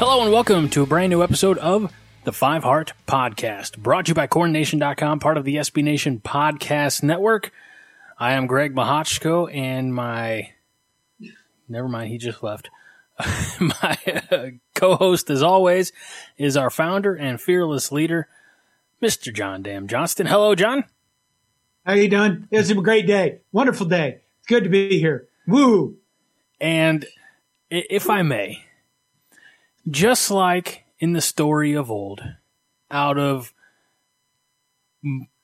Hello and welcome to a brand new episode of the Five Heart Podcast, brought to you by CornNation.com, part of the SB Nation Podcast Network. I am Greg Mahochko, and my never mind, he just left. my uh, co-host, as always, is our founder and fearless leader, Mr. John Dam Johnston. Hello, John. How you doing? It's a great day, wonderful day. It's good to be here. Woo! And if I may, just like in the story of old, out of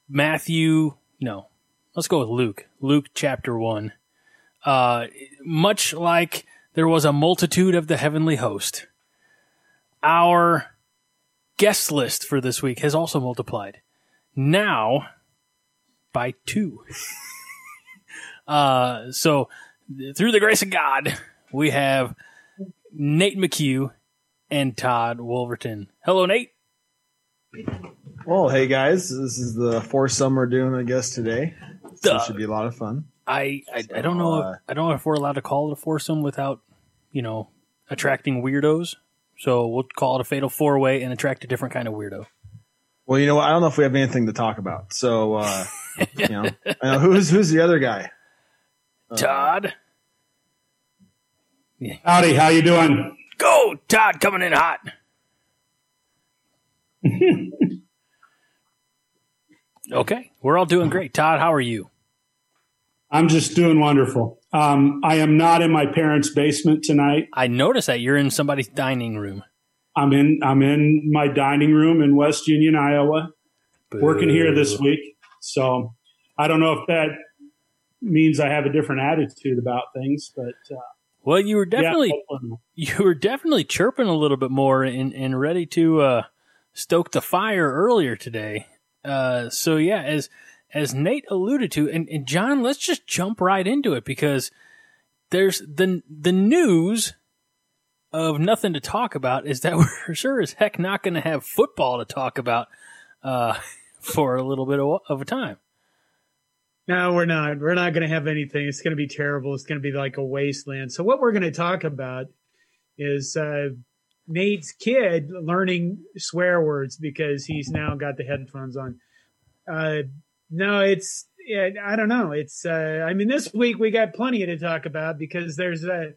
Matthew, no, let's go with Luke. Luke chapter 1. Uh, much like there was a multitude of the heavenly host, our guest list for this week has also multiplied. Now by two. uh, so, through the grace of God, we have Nate McHugh and Todd Wolverton. Hello, Nate. Well, hey guys, this is the foursome we're doing, I guess today. So Duh. it should be a lot of fun. I, I, I don't know. uh, If, I don't know if we're allowed to call it a foursome without, you know, attracting weirdos. So we'll call it a fatal four way and attract a different kind of weirdo. Well, you know what? I don't know if we have anything to talk about. So, uh, you know, I know who's who's the other guy? Todd, Howdy, how you doing? Go! Todd coming in hot. okay, we're all doing great. Todd, how are you? I'm just doing wonderful. Um, I am not in my parents' basement tonight. I noticed that you're in somebody's dining room. I'm in I'm in my dining room in West Union, Iowa, working here this week. So I don't know if that means I have a different attitude about things, but uh, Well, you were definitely yeah, you were definitely chirping a little bit more and, and ready to uh, stoke the fire earlier today. Uh, so yeah, as as Nate alluded to, and, and John, let's just jump right into it because there's the the news of nothing to talk about is that we're sure as heck not going to have football to talk about uh, for a little bit of, of a time. No, we're not. We're not going to have anything. It's going to be terrible. It's going to be like a wasteland. So what we're going to talk about is uh, Nate's kid learning swear words because he's now got the headphones on. Uh, no, it's yeah, I don't know. It's uh, I mean this week we got plenty to talk about because there's a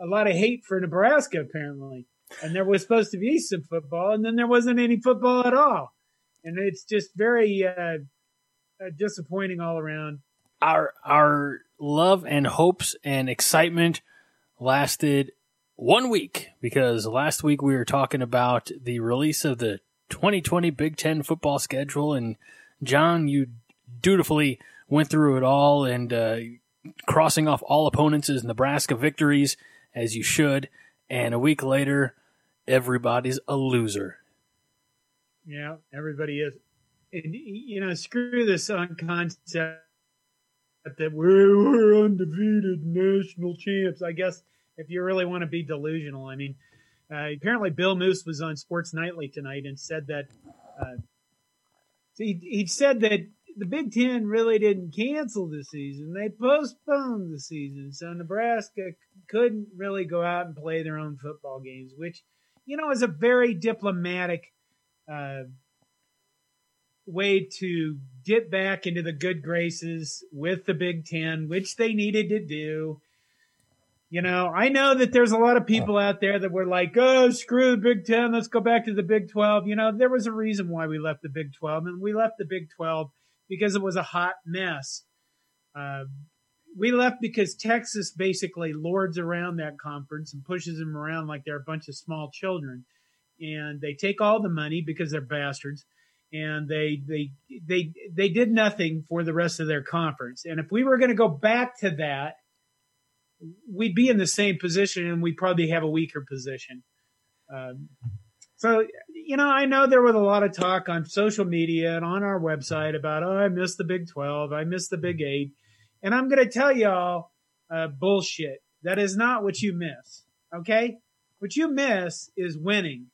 a lot of hate for Nebraska apparently, and there was supposed to be some football, and then there wasn't any football at all, and it's just very. Uh, disappointing all around. our our love and hopes and excitement lasted one week because last week we were talking about the release of the 2020 Big Ten football schedule, and John, you dutifully went through it all and uh, crossing off all opponents as Nebraska victories as you should. And a week later, everybody's a loser. Yeah, everybody is. And, you know, screw this on concept that we're, we're undefeated national champs. I guess if you really want to be delusional, I mean, uh, apparently Bill Moos was on Sports Nightly tonight and said that uh, he he said that the Big Ten really didn't cancel the season; they postponed the season, so Nebraska couldn't really go out and play their own football games, which you know is a very diplomatic uh, way to get back into the good graces with the Big Ten, which they needed to do. You know, I know that there's a lot of people out there that were like, oh, screw the Big Ten. Let's go back to the Big 12. You know, there was a reason why we left the Big 12, and we left the Big 12 because it was a hot mess. Uh, we left because Texas basically lords around that conference and pushes them around like they're a bunch of small children. And they take all the money because they're bastards and they they they they did nothing for the rest of their conference. And if we were going to go back to that, we'd be in the same position, and we'd probably have a weaker position. Um, So, you know, I know there was a lot of talk on social media and on our website about, oh, I missed the Big 12. I missed the Big 8. And I'm going to tell y'all uh, bullshit. That is not what you miss. Okay? What you miss is winning.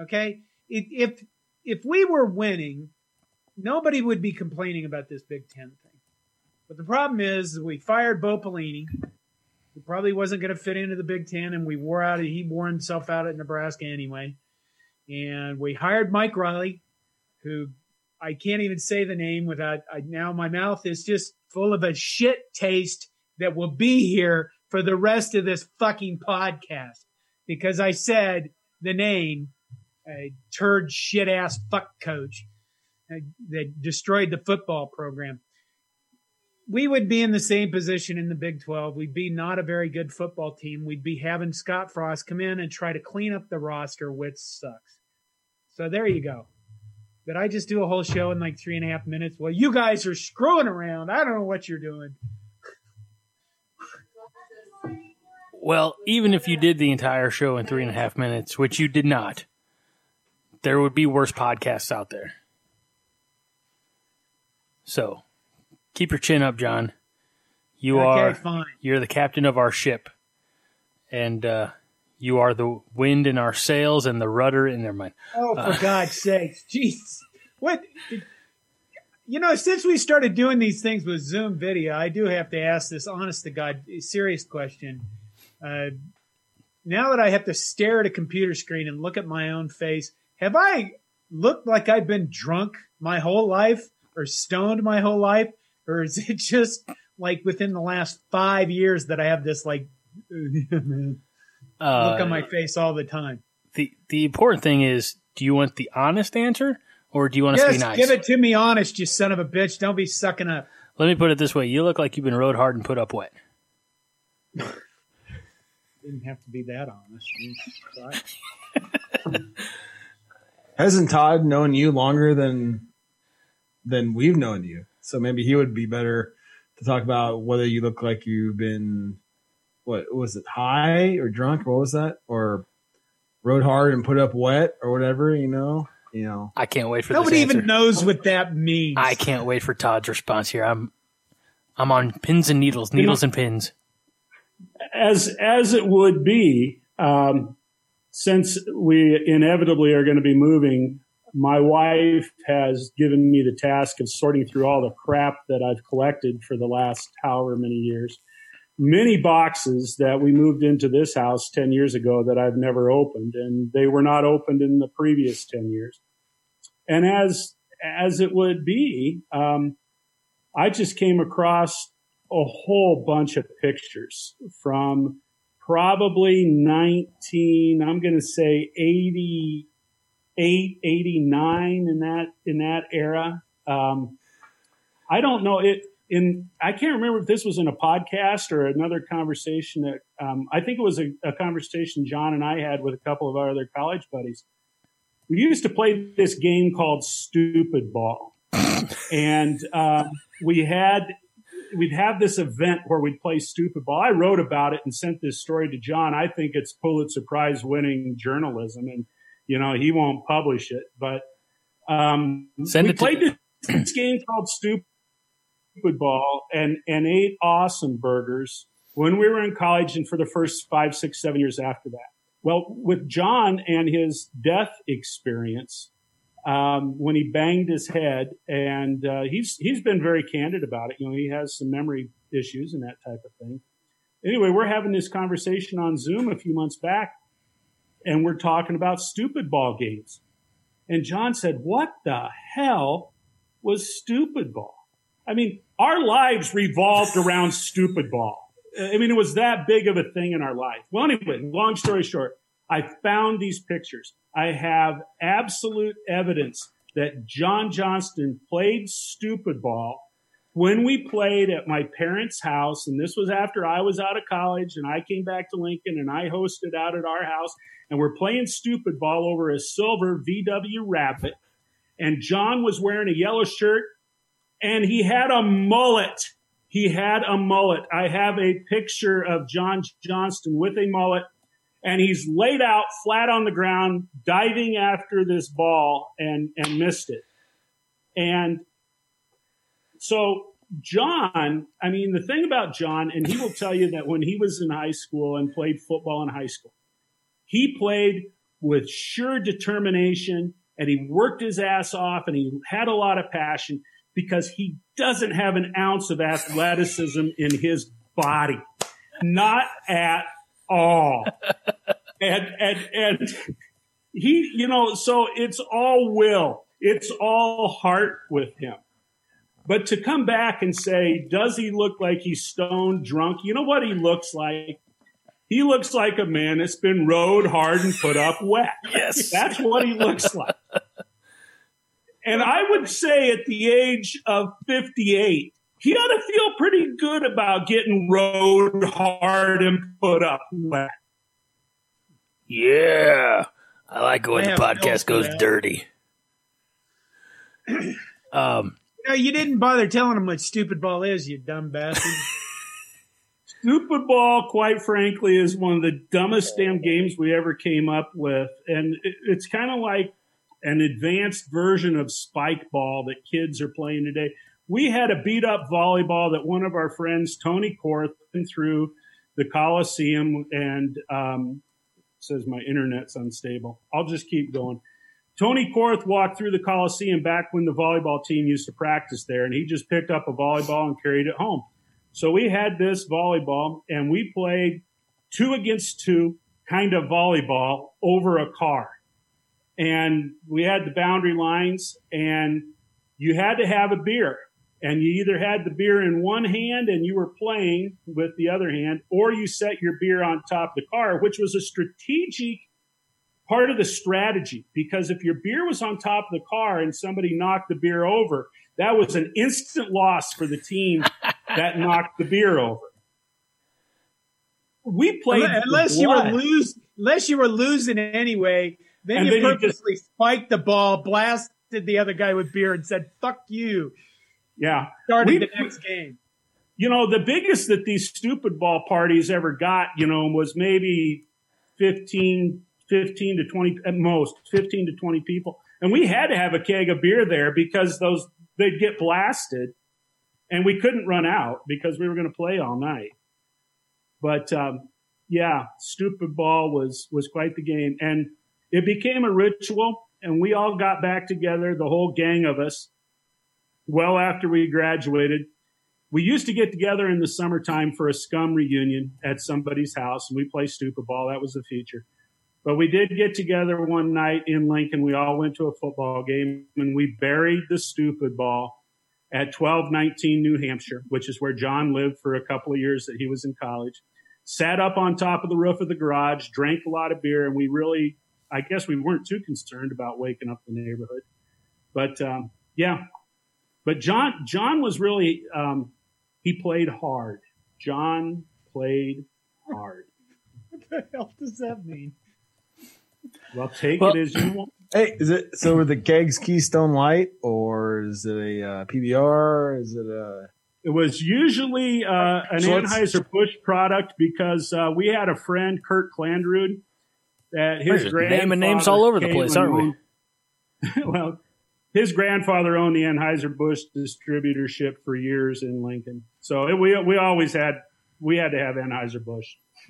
Okay? If, if we were winning, nobody would be complaining about this Big Ten thing. But the problem is, we fired Bo Pelini. He probably wasn't going to fit into the Big Ten, and we wore out. He wore himself out at Nebraska anyway. And we hired Mike Riley, who I can't even say the name without. I, now my mouth is just full of a shit taste that will be here for the rest of this fucking podcast because I said the name, a turd shit ass fuck coach that destroyed the football program we would be in the same position in the Big 12. We'd be not a very good football team. We'd be having Scott Frost come in and try to clean up the roster, which sucks. So there you go. Did I just do a whole show in like three and a half minutes? Well, you guys are screwing around. I don't know what you're doing. Well, even if you did the entire show in three and a half minutes, which you did not, there would be worse podcasts out there. So keep your chin up, John. You Okay, are fine. you're the captain of our ship, and uh, you are the wind in our sails and the rudder in their mind. Oh, for God's sakes. Jeez. What? You know, since we started doing these things with Zoom video, I do have to ask this honest to God, serious question. Uh, now that I have to stare at a computer screen and look at my own face, have I looked like I've been drunk my whole life or stoned my whole life? Or is it just like within the last five years that I have this like look Uh, on my face all the time? the the important thing is, do you want the honest answer or do you want us to Yes, be nice? give it to me honest, you son of a bitch. Don't be sucking up. Let me put it this way: you look like you've been rode hard and put up wet. Didn't have to be that honest. Right. Hasn't Todd known you longer than than we've known you? So maybe he would be better to talk about whether you look like you've been what was it high or drunk? What was that? Or rode hard and put up wet or whatever? You know, you know. I can't wait for Nobody this even knows what that means. I can't wait for Todd's response here. I'm I'm on pins and needles, needles and pins. as as it would be, um, since we inevitably are going to be moving, my wife has given me the task of sorting through all the crap that I've collected for the last however many years. Many boxes that we moved into this house 10 years ago that I've never opened, and they were not opened in the previous 10 years. And as as it would be, um, I just came across a whole bunch of pictures from probably 19 i'm going to say 88 89 in that in that era. Um, i don't know it in i can't remember if this was in a podcast or another conversation that um, i think it was a, a conversation john and i had with a couple of our other college buddies. We used to play this game called stupid ball. And um, we had we'd have this event where we'd play stupid ball. I wrote about it and sent this story to John. I think it's Pulitzer Prize winning journalism, and you know he won't publish it, but um, Send we it to- played this, this game called stupid ball and and ate awesome burgers when we were in college and for the first five, six, seven years after that. Well, with John and his death experience, um, when he banged his head, and uh, he's he's been very candid about it. You know, he has some memory issues and that type of thing. Anyway, we're having this conversation on Zoom a few months back, and we're talking about stupid ball games. And John said, "What the hell was stupid ball?" I mean, our lives revolved around stupid ball. I mean, it was that big of a thing in our life. Well, anyway, long story short, I found these pictures. I have absolute evidence that John Johnston played stupid ball when we played at my parents' house. And this was after I was out of college and I came back to Lincoln and I hosted out at our house. And we're playing stupid ball over a silver VW Rabbit. And John was wearing a yellow shirt and he had a mullet. He had a mullet. I have a picture of John Johnston with a mullet and he's laid out flat on the ground, diving after this ball and, and missed it. And so John, I mean, the thing about John, and he will tell you that when he was in high school and played football in high school, he played with sure determination and he worked his ass off and he had a lot of passion because he doesn't have an ounce of athleticism in his body. Not at all. and, and, and he, you know, so it's all will. It's all heart with him. But to come back and say, does he look like he's stoned, drunk? You know what he looks like? He looks like a man that's been rode hard and put up wet. Yes. That's what he looks like. And I would say at the age of 58, he ought to feel pretty good about getting rode hard and put up wet. Yeah. I like it when the podcast goes dirty. um, No, you didn't bother telling him what stupid ball is, you dumb bastard. Stupid ball, quite frankly, is one of the dumbest damn games we ever came up with. And it, it's kind of like an advanced version of spike ball that kids are playing today. We had a beat up volleyball that one of our friends, Tony Korth, went through the Coliseum and um, says my internet's unstable. I'll just keep going. Tony Korth walked through the Coliseum back when the volleyball team used to practice there, and he just picked up a volleyball and carried it home. So we had this volleyball, and we played two against two kind of volleyball over a car. And we had the boundary lines, and you had to have a beer. And you either had the beer in one hand and you were playing with the other hand, or you set your beer on top of the car, which was a strategic part of the strategy because if your beer was on top of the car and somebody knocked the beer over, that was an instant loss for the team that knocked the beer over. We played unless, you were lose, unless you were losing anyway, then And you then you purposely spiked the ball, blasted the other guy with beer, and said "fuck you." Yeah. Started We- the next game. you know, the biggest that these stupid ball parties ever got, you know, was maybe 15, 15 to 20 at most, 15 to 20 people. And we had to have a keg of beer there because those, they'd get blasted and we couldn't run out because we were going to play all night. But, um, yeah, stupid ball was, was quite the game. And it became a ritual and we all got back together, the whole gang of us, well after we graduated we used to get together in the summertime for a scum reunion at somebody's house and we play stupid ball. That was the feature. But we did get together one night in Lincoln. We all went to a football game and we buried the stupid ball at 1219 New Hampshire, which is where John lived for a couple of years that he was in college. Sat up on top of the roof of the garage, drank a lot of beer, and we really, I guess we weren't too concerned about waking up the neighborhood. But um, yeah, but John, John was really, um, he played hard. John played hard. What the hell does that mean? Well, take Well- it as you want. Hey, is it so? Were the kegs Keystone Light, or is it a uh, PBR? Is it a It was usually uh, an So Anheuser Busch product because uh, we had a friend, Kurt Clandrud, that his We're just naming names all over the place, aren't we? owned- well, his grandfather owned the Anheuser Busch distributorship for years in Lincoln, so it, we we always had we had to have Anheuser Busch.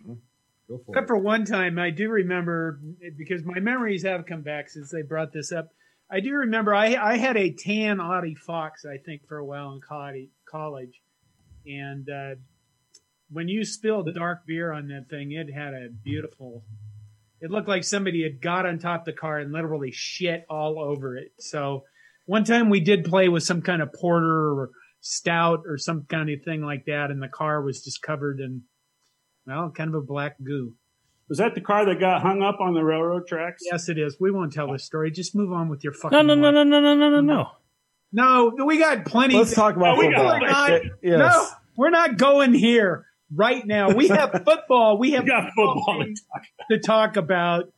go for Except for one time, I do remember because my memories have come back since they brought this up. I do remember I I had a tan Audi Fox I think for a while in college, college, and uh, when you spilled dark beer on that thing, it had a beautiful. It looked like somebody had got on top of the car and literally shit all over it. So one time we did play with some kind of porter or stout or some kind of thing like that, and the car was just covered in well, kind of a black goo. Was that the car that got hung up on the railroad tracks? Yes, it is. We won't tell this story. Just move on with your fucking. No, no, no, no, no, no, no, no, no. No, we got plenty. Let's talk about No, we football. got- Not- yes. No, we're not going here right now. We have football. We have We got football. games to talk about.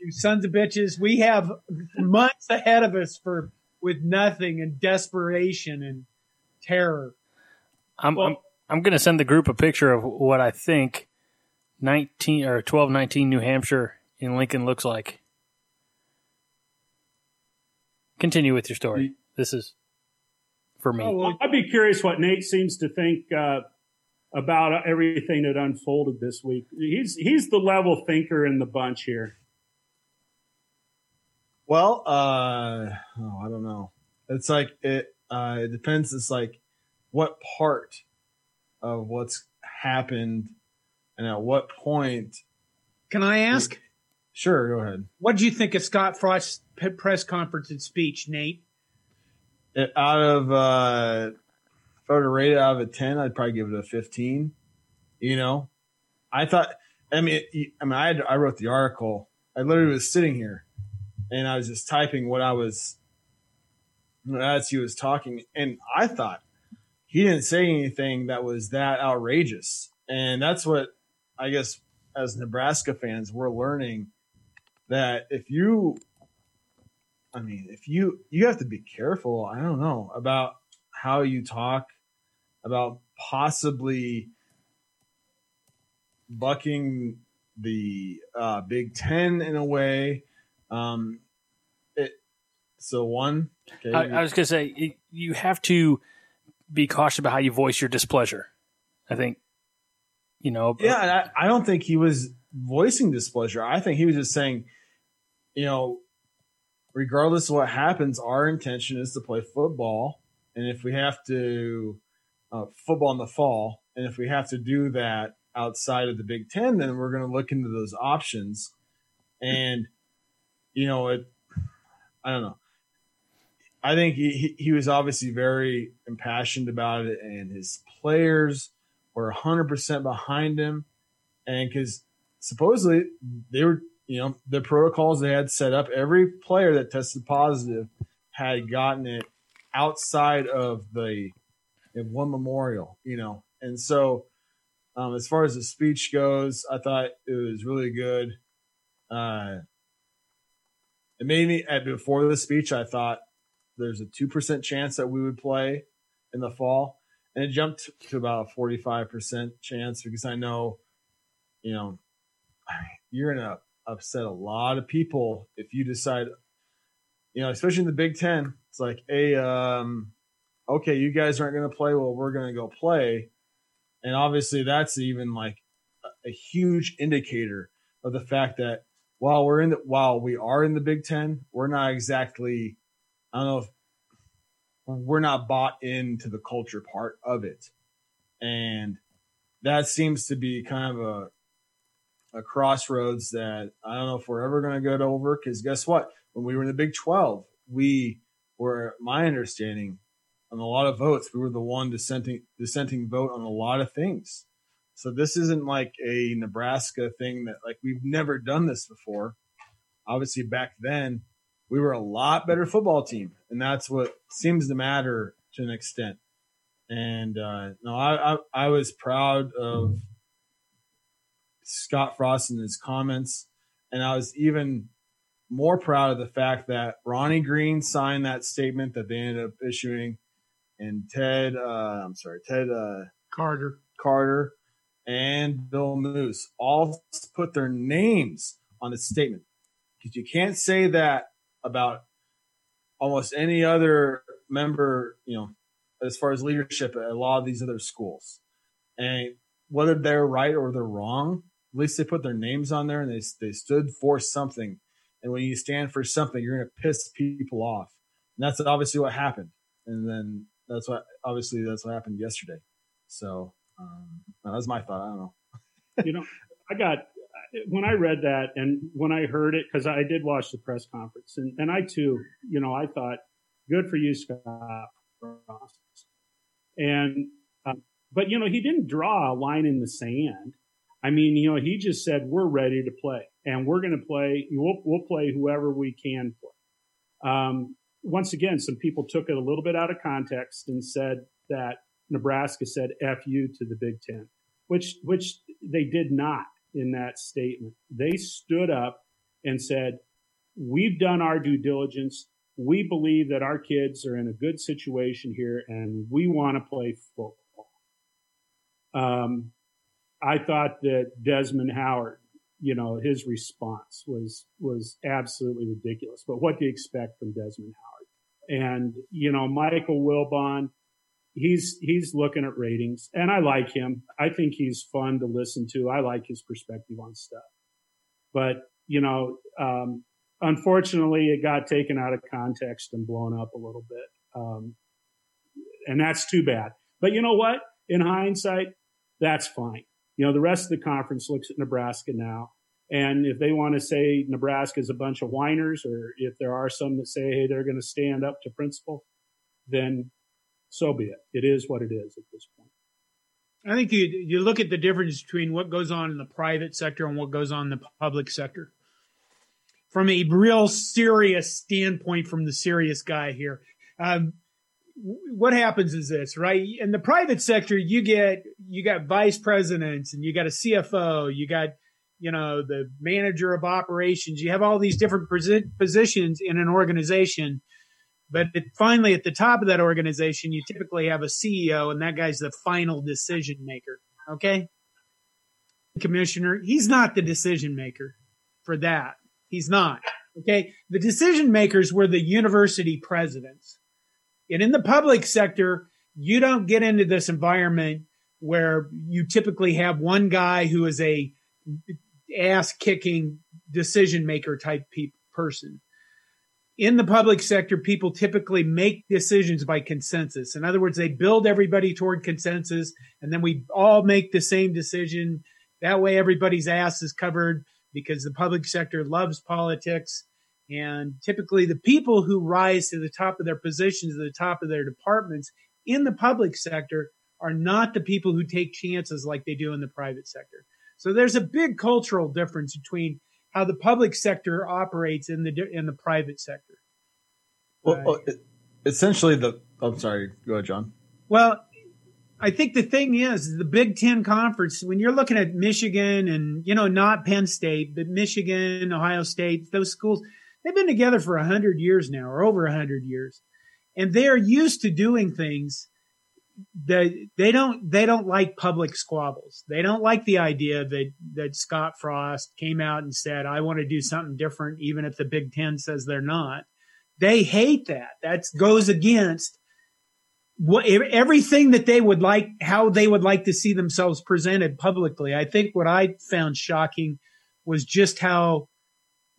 You sons of bitches. We have months ahead of us for with nothing and desperation and terror. I'm, Well- I'm I'm going to send the group a picture of what I think 19 or 12-19 New Hampshire in Lincoln looks like. Continue with your story. This is for me. Oh, well, I'd be curious what Nate seems to think uh, about everything that unfolded this week. He's he's the level thinker in the bunch here. Well, uh, oh, I don't know. It's like it. Uh, it depends. It's like what part of what's happened, and at what point. can I ask, Sure, go ahead. what did you think of Scott Frost's press conference and speech, Nate? It, out of uh, if I were to rate it out of a ten, I'd probably give it a fifteen. You know, I thought. I mean, I mean, I had, I wrote the article. I literally was sitting here, and I was just typing what I was as he was talking, and I thought he didn't say anything that was that outrageous, and that's what I guess as Nebraska fans we're learning that if you I mean, if you you have to be careful, I don't know, about how you talk about possibly bucking the uh, Big Ten in a way. Um, it so one. Okay, I, I was to say it, you have to be cautious about how you voice your displeasure. I think, you know, yeah, I, I don't think he was voicing displeasure. I think he was just saying, you know, regardless of what happens, our intention is to play football, and if we have to uh, football in the fall, and if we have to do that outside of the Big Ten, then we're going to look into those options. And you know, it. I don't know. I think he, he, was obviously very impassioned about it, and his players were 100% behind him. And because supposedly they were, you know, the protocols they had set up, every player that tested positive had gotten it outside of the of one memorial, you know. And so, um, as far as the speech goes, I thought it was really good. Uh, it made me at before the speech. I thought there's a two percent chance that we would play in the fall, and it jumped to about a forty five percent chance because I know, you know, you're gonna upset a lot of people if you decide, you know, especially in the Big Ten. It's like, hey, um, okay, you guys aren't gonna play. Well, we're gonna go play, and obviously that's even like a, a huge indicator of the fact that while we're in the while we are in the Big Ten, we're not exactly I don't know if we're not bought into the culture part of it. And that seems to be kind of a a crossroads that I don't know if we're ever going to get over because guess what? When we were in the Big 12, we were, my understanding, on a lot of votes, we were the one dissenting dissenting vote on a lot of things. So this isn't like a Nebraska thing that like we've never done this before. Obviously, back then we were a lot better football team, and that's what seems to matter to an extent. And uh, no, I, I I was proud of Scott Frost and his comments, and I was even more proud of the fact that Ronnie Green signed that statement that they ended up issuing, and Ted, uh, I'm sorry, Ted uh, Carter. Carter and Bill Moos all put their names on the statement because you can't say that about almost any other member, you know, as far as leadership at a lot of these other schools. And whether they're right or they're wrong, at least they put their names on there and they, they stood for something. And when you stand for something, you're going to piss people off. And that's obviously what happened. And then that's what, obviously, that's what happened yesterday. So um, that was my thought. I don't know. you know, I got when I read that and when I heard it because I did watch the press conference and, and I too, you know, I thought, good for you, Scott. And um, but you know, he didn't draw a line in the sand. I mean, you know, he just said we're ready to play and we're going to play. We'll we'll play whoever we can play. Um, once again, some people took it a little bit out of context and said that Nebraska said "f you" to the Big Ten, which which they did not in that statement. They stood up and said, "We've done our due diligence. We believe that our kids are in a good situation here, and we want to play football." Um, I thought that Desmond Howard, you know, his response was was absolutely ridiculous. But what do you expect from Desmond Howard? And you know, Michael Wilbon, he's he's looking at ratings, and I like him. I think he's fun to listen to. I like his perspective on stuff. But you know, um, unfortunately, it got taken out of context and blown up a little bit, um, and that's too bad. But you know what? In hindsight, that's fine. You know, the rest of the conference looks at Nebraska now. And if they want to say Nebraska is a bunch of whiners, or if there are some that say, hey, they're going to stand up to principle, then so be it. It is what it is at this point. I think you you look at the difference between what goes on in the private sector and what goes on in the public sector. From a real serious standpoint, from the serious guy here, um, what happens is this, right? In the private sector, you get you got vice presidents and you got a CFO, you got you know the manager of operations. You have all these different positions in an organization, but it, finally at the top of that organization, you typically have a CEO, and that guy's the final decision maker. Okay, commissioner, he's not the decision maker for that. He's not. Okay, the decision makers were the university presidents and in the public sector, you don't get into this environment where you typically have one guy who is a ass kicking decision maker type pe- person. In the public sector, people typically make decisions by consensus. In other words, they build everybody toward consensus and then we all make the same decision. That way everybody's ass is covered because the public sector loves politics and typically, the people who rise to the top of their positions, to the top of their departments in the public sector, are not the people who take chances like they do in the private sector. So there's a big cultural difference between how the public sector operates in the in the private sector. Well, uh, essentially, the I'm sorry, go ahead, John. Well, I think the thing is the Big Ten conference. When you're looking at Michigan and you know not Penn State, but Michigan, Ohio State, those schools They've been together for a hundred years now, or over a hundred years, and they are used to doing things that they don't they don't like public squabbles. They don't like the idea that that Scott Frost came out and said, "I want to do something different," even if the Big Ten says they're not. They hate that. That goes against what everything that they would like, how they would like to see themselves presented publicly. I think what I found shocking was just how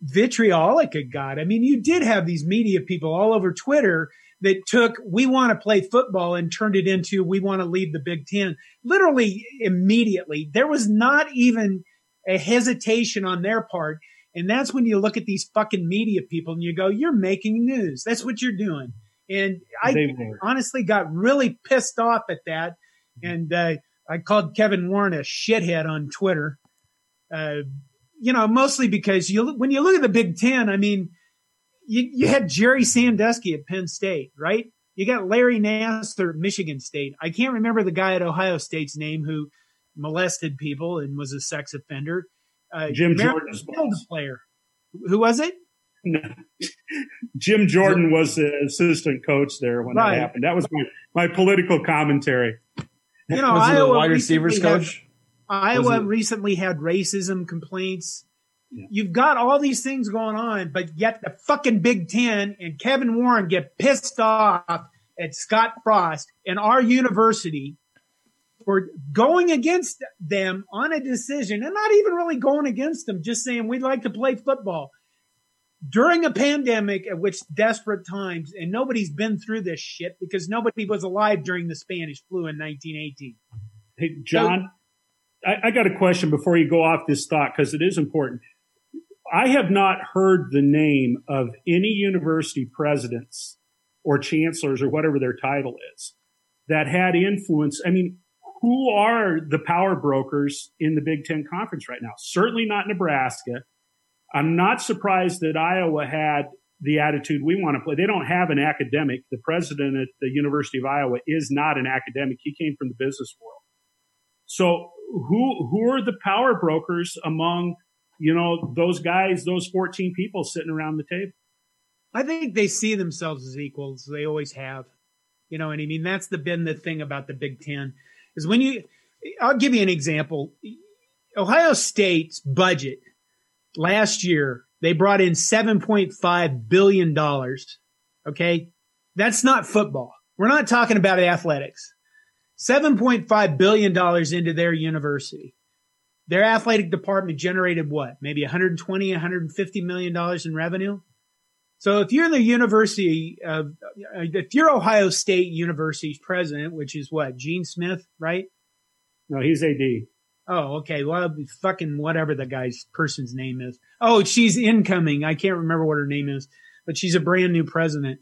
vitriolic it got. I mean, you did have these media people all over Twitter that took we want to play football and turned it into we want to lead the Big Ten. Literally immediately. There was not even a hesitation on their part. And that's when you look at these fucking media people and you go, you're making news. That's what you're doing. And I honestly got really pissed off at that. And uh, I called Kevin Warren a shithead on Twitter. Uh, you know, mostly because you when you look at the Big Ten, I mean, you, you had Jerry Sandusky at Penn State, right? You got Larry Nassar at Michigan State. I can't remember the guy at Ohio State's name who molested people and was a sex offender. Uh, Jim Jordan, player. Who was it? No. Jim Jordan was the assistant coach there when right. that happened. That was my, my political commentary. You know, was Iowa wide receivers coach. Iowa recently had racism complaints. Yeah. You've got all these things going on, but yet the fucking Big Ten and Kevin Warren get pissed off at Scott Frost and our university for going against them on a decision and not even really going against them, just saying we'd like to play football during a pandemic at which desperate times and nobody's been through this shit because nobody was alive during the Spanish flu in 1918. Hey, John, I, I got a question before you go off this thought because it is important. I have not heard the name of any university presidents or chancellors or whatever their title is that had influence. I mean, who are the power brokers in the Big Ten Conference right now? Certainly not Nebraska. I'm not surprised that Iowa had the attitude we want to play. They don't have an academic. The president at the University of Iowa is not an academic. He came from the business world. So who who are the power brokers among you know those guys, those 14 people sitting around the table? I think they see themselves as equals. They always have. You know, and I mean that's the been the thing about the Big Ten is when you I'll give you an example. Ohio State's budget last year, they brought in $7.5 billion. Okay. That's not football. We're not talking about athletics. $7.5 billion into their university. Their athletic department generated what? Maybe 120, 150 million dollars in revenue. So if you're in the university of, uh, if you're Ohio State University's president, which is what, Gene Smith, right? No, he's AD. Oh, okay. Well, fucking whatever the guy's person's name is. Oh, she's incoming. I can't remember what her name is, but she's a brand new president.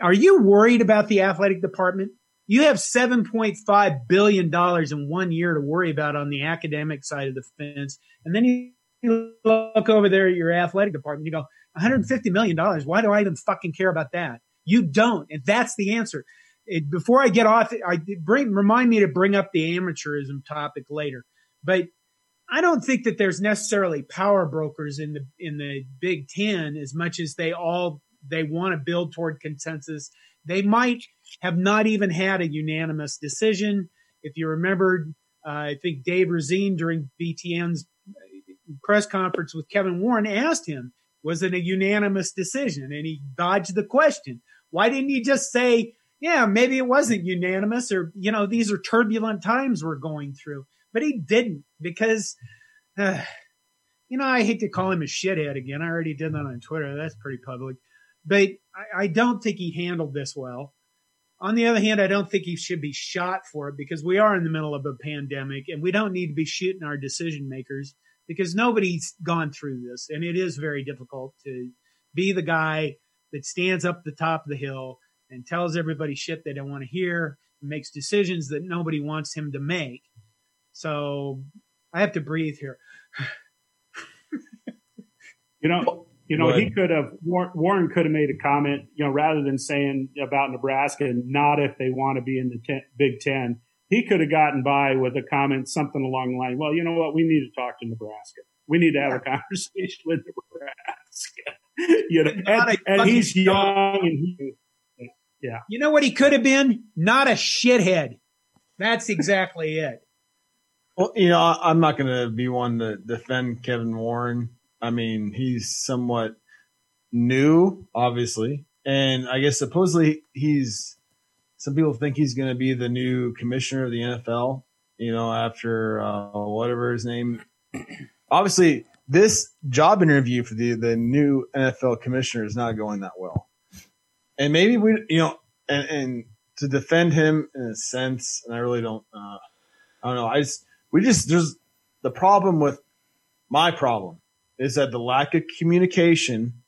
Are you worried about the athletic department? You have $7.5 billion in one year to worry about on the academic side of the fence. And then you look over there at your athletic department, you go, $150 million. Why do I even fucking care about that? You don't. And that's the answer. It, before I get off, I bring, remind me to bring up the amateurism topic later. But I don't think that there's necessarily power brokers in the, in the Big Ten as much as they all, they want to build toward consensus. They might have not even had a unanimous decision. If you remembered, uh, I think Dave Revsine during BTN's press conference with Kevin Warren asked him, was it a unanimous decision? And he dodged the question. Why didn't he just say, yeah, maybe it wasn't unanimous or, you know, these are turbulent times we're going through. But he didn't because, uh, you know, I hate to call him a shithead again. I already did that on Twitter. That's pretty public. But I, I don't think he handled this well. On the other hand, I don't think he should be shot for it because we are in the middle of a pandemic and we don't need to be shooting our decision makers because nobody's gone through this and it is very difficult to be the guy that stands up the top of the hill and tells everybody shit they don't want to hear and makes decisions that nobody wants him to make. So I have to breathe here. you know, you know, he could have Warren could have made a comment, you know, rather than saying about Nebraska, and not if they want to be in the ten, Big Ten he could have gotten by with a comment, something along the line. Well, you know what? We need to talk to Nebraska. We need to have a conversation with Nebraska. you know, and, and he's young and he, yeah. You know what he could have been? Not a shithead. That's exactly it. Well, you know, I'm not going to be one to defend Kevin Warren. I mean, he's somewhat new, obviously, and I guess supposedly he's some people think he's going to be the new commissioner of the NFL. You know, after uh, whatever his name. Obviously, this job interview for the the new NFL commissioner is not going that well. And maybe we, you know, and, and to defend him in a sense, and I really don't, uh, I don't know. I just, we just, there's the problem with my problem is that the lack of communication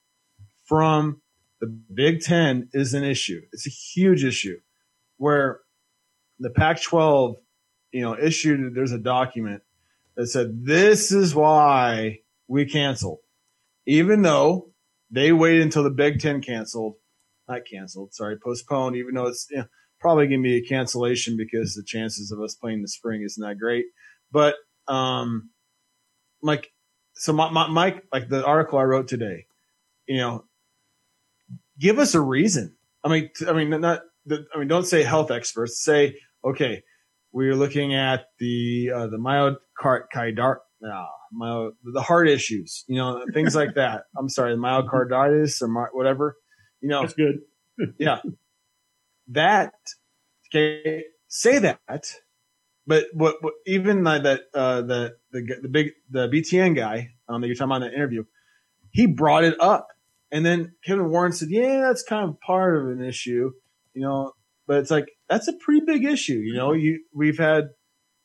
from the Big Ten is an issue. It's a huge issue where the Pac-12, you know, issued there's a document that said this is why we canceled, even though they waited until the Big Ten canceled, not canceled, sorry, postponed, even though it's you know, probably going to be a cancellation because the chances of us playing the spring isn't that great. But um, like, so my, my, my like the article I wrote today, you know, give us a reason. I mean, I mean, not the, I mean, don't say health experts. Say, okay, we're looking at the uh, the myocarditis, uh, my, the heart issues, you know, things like that. I'm sorry, the myocarditis or my, whatever. You know, that's good. yeah, that okay. Say that, but what, what even like that uh, the the the big the BTN guy um, that you're talking about in the interview, he brought it up, and then Kevin Warren said, "Yeah, that's kind of part of an issue." you know, but it's like that's a pretty big issue. You know, you we've had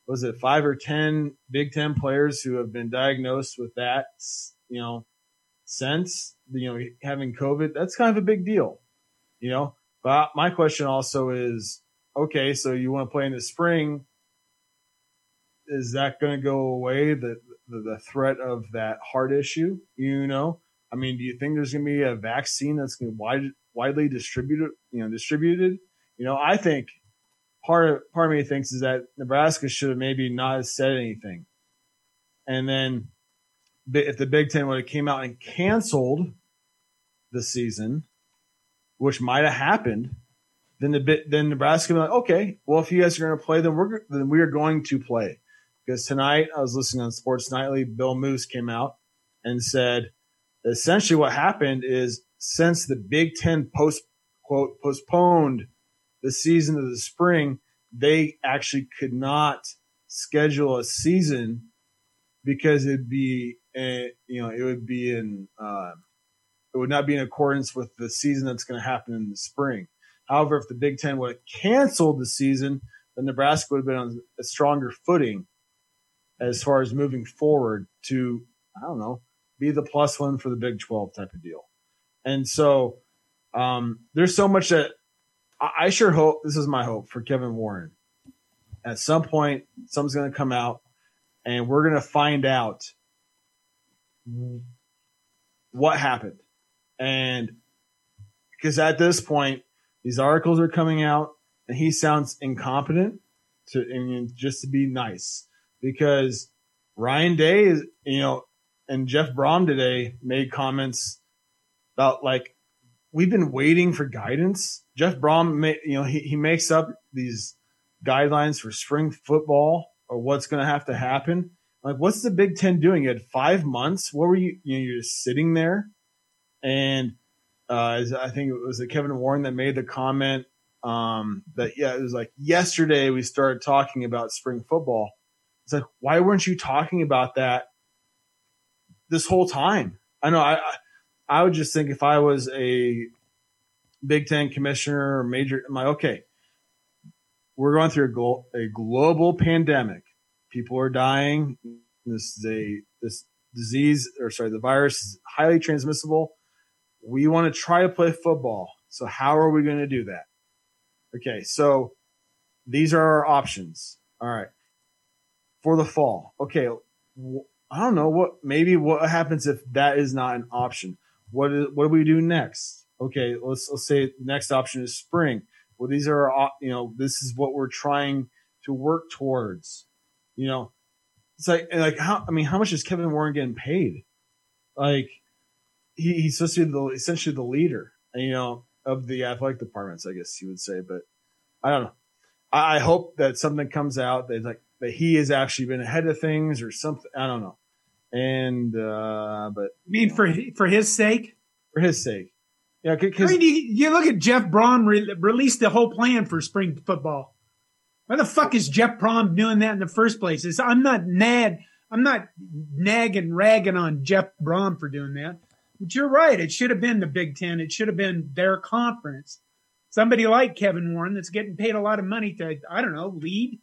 was it five or ten Big Ten players who have been diagnosed with that, you know, since you know having COVID. That's kind of a big deal, you know. But my question also is, okay, so you want to play in the spring? Is that going to go away? The, the the threat of that heart issue, you know. I mean, do you think there's going to be a vaccine that's going to wide, widely distributed, you know, distributed. You know, I think part of part of me thinks is that Nebraska should have maybe not said anything, and then if the Big Ten would have came out and canceled the season, which might have happened, then the then Nebraska would be like, okay, well if you guys are going to play, then we're then we are going to play because tonight I was listening on Sports Nightly. Bill Moos came out and said essentially what happened is since the Big Ten post quote postponed the season of the spring, they actually could not schedule a season because it'd be a, you know it would be in uh, it would not be in accordance with the season that's going to happen in the spring. However, if the Big Ten would have canceled the season, then Nebraska would have been on a stronger footing as far as moving forward to I don't know be the plus one for the Big Twelve type of deal. And so um, there's so much that I, I sure hope this is my hope for Kevin Warren. At some point, something's going to come out, and we're going to find out what happened. And because at this point, these articles are coming out, and he sounds incompetent to mean, just to be nice. Because Ryan Day is, you know, and Jeff Brohm today made comments about like we've been waiting for guidance. Jeff Brohm, you know, he, he makes up these guidelines for spring football or what's going to have to happen. Like, what's the Big Ten doing? You had five months. What were you? You know, you're just sitting there, and uh, I think it was Kevin Warren that made the comment um, that yeah, it was like yesterday we started talking about spring football. It's like, why weren't you talking about that this whole time? I know I I would just think if I was a Big Ten commissioner or major, I'm like, okay, we're going through a, glo- a global pandemic. People are dying. This is a this disease, or sorry, the virus is highly transmissible. We want to try to play football. So how are we going to do that? Okay, so these are our options. All right, for the fall. Okay, I don't know what maybe what happens if that is not an option. What is, what do we do next? Okay, let's let's say next option is spring. Well, these are uh, you know this is what we're trying to work towards. You know, it's like like how I mean, how much is Kevin Warren getting paid? Like he, he's supposed to be the, essentially the leader, you know, of the athletic departments, I guess you would say. But I don't know. I, I hope that something comes out that like that he has actually been ahead of things or something. I don't know. And uh, but I mean for for his sake, for his sake, yeah. Because I mean, you, you, look at Jeff Brohm re- released the whole plan for spring football. Why the fuck is Jeff Brohm doing that in the first place? It's, I'm not nag, I'm not nagging, ragging on Jeff Brohm for doing that. But you're right. It should have been the Big Ten. It should have been their conference. Somebody like Kevin Warren that's getting paid a lot of money to, I don't know, lead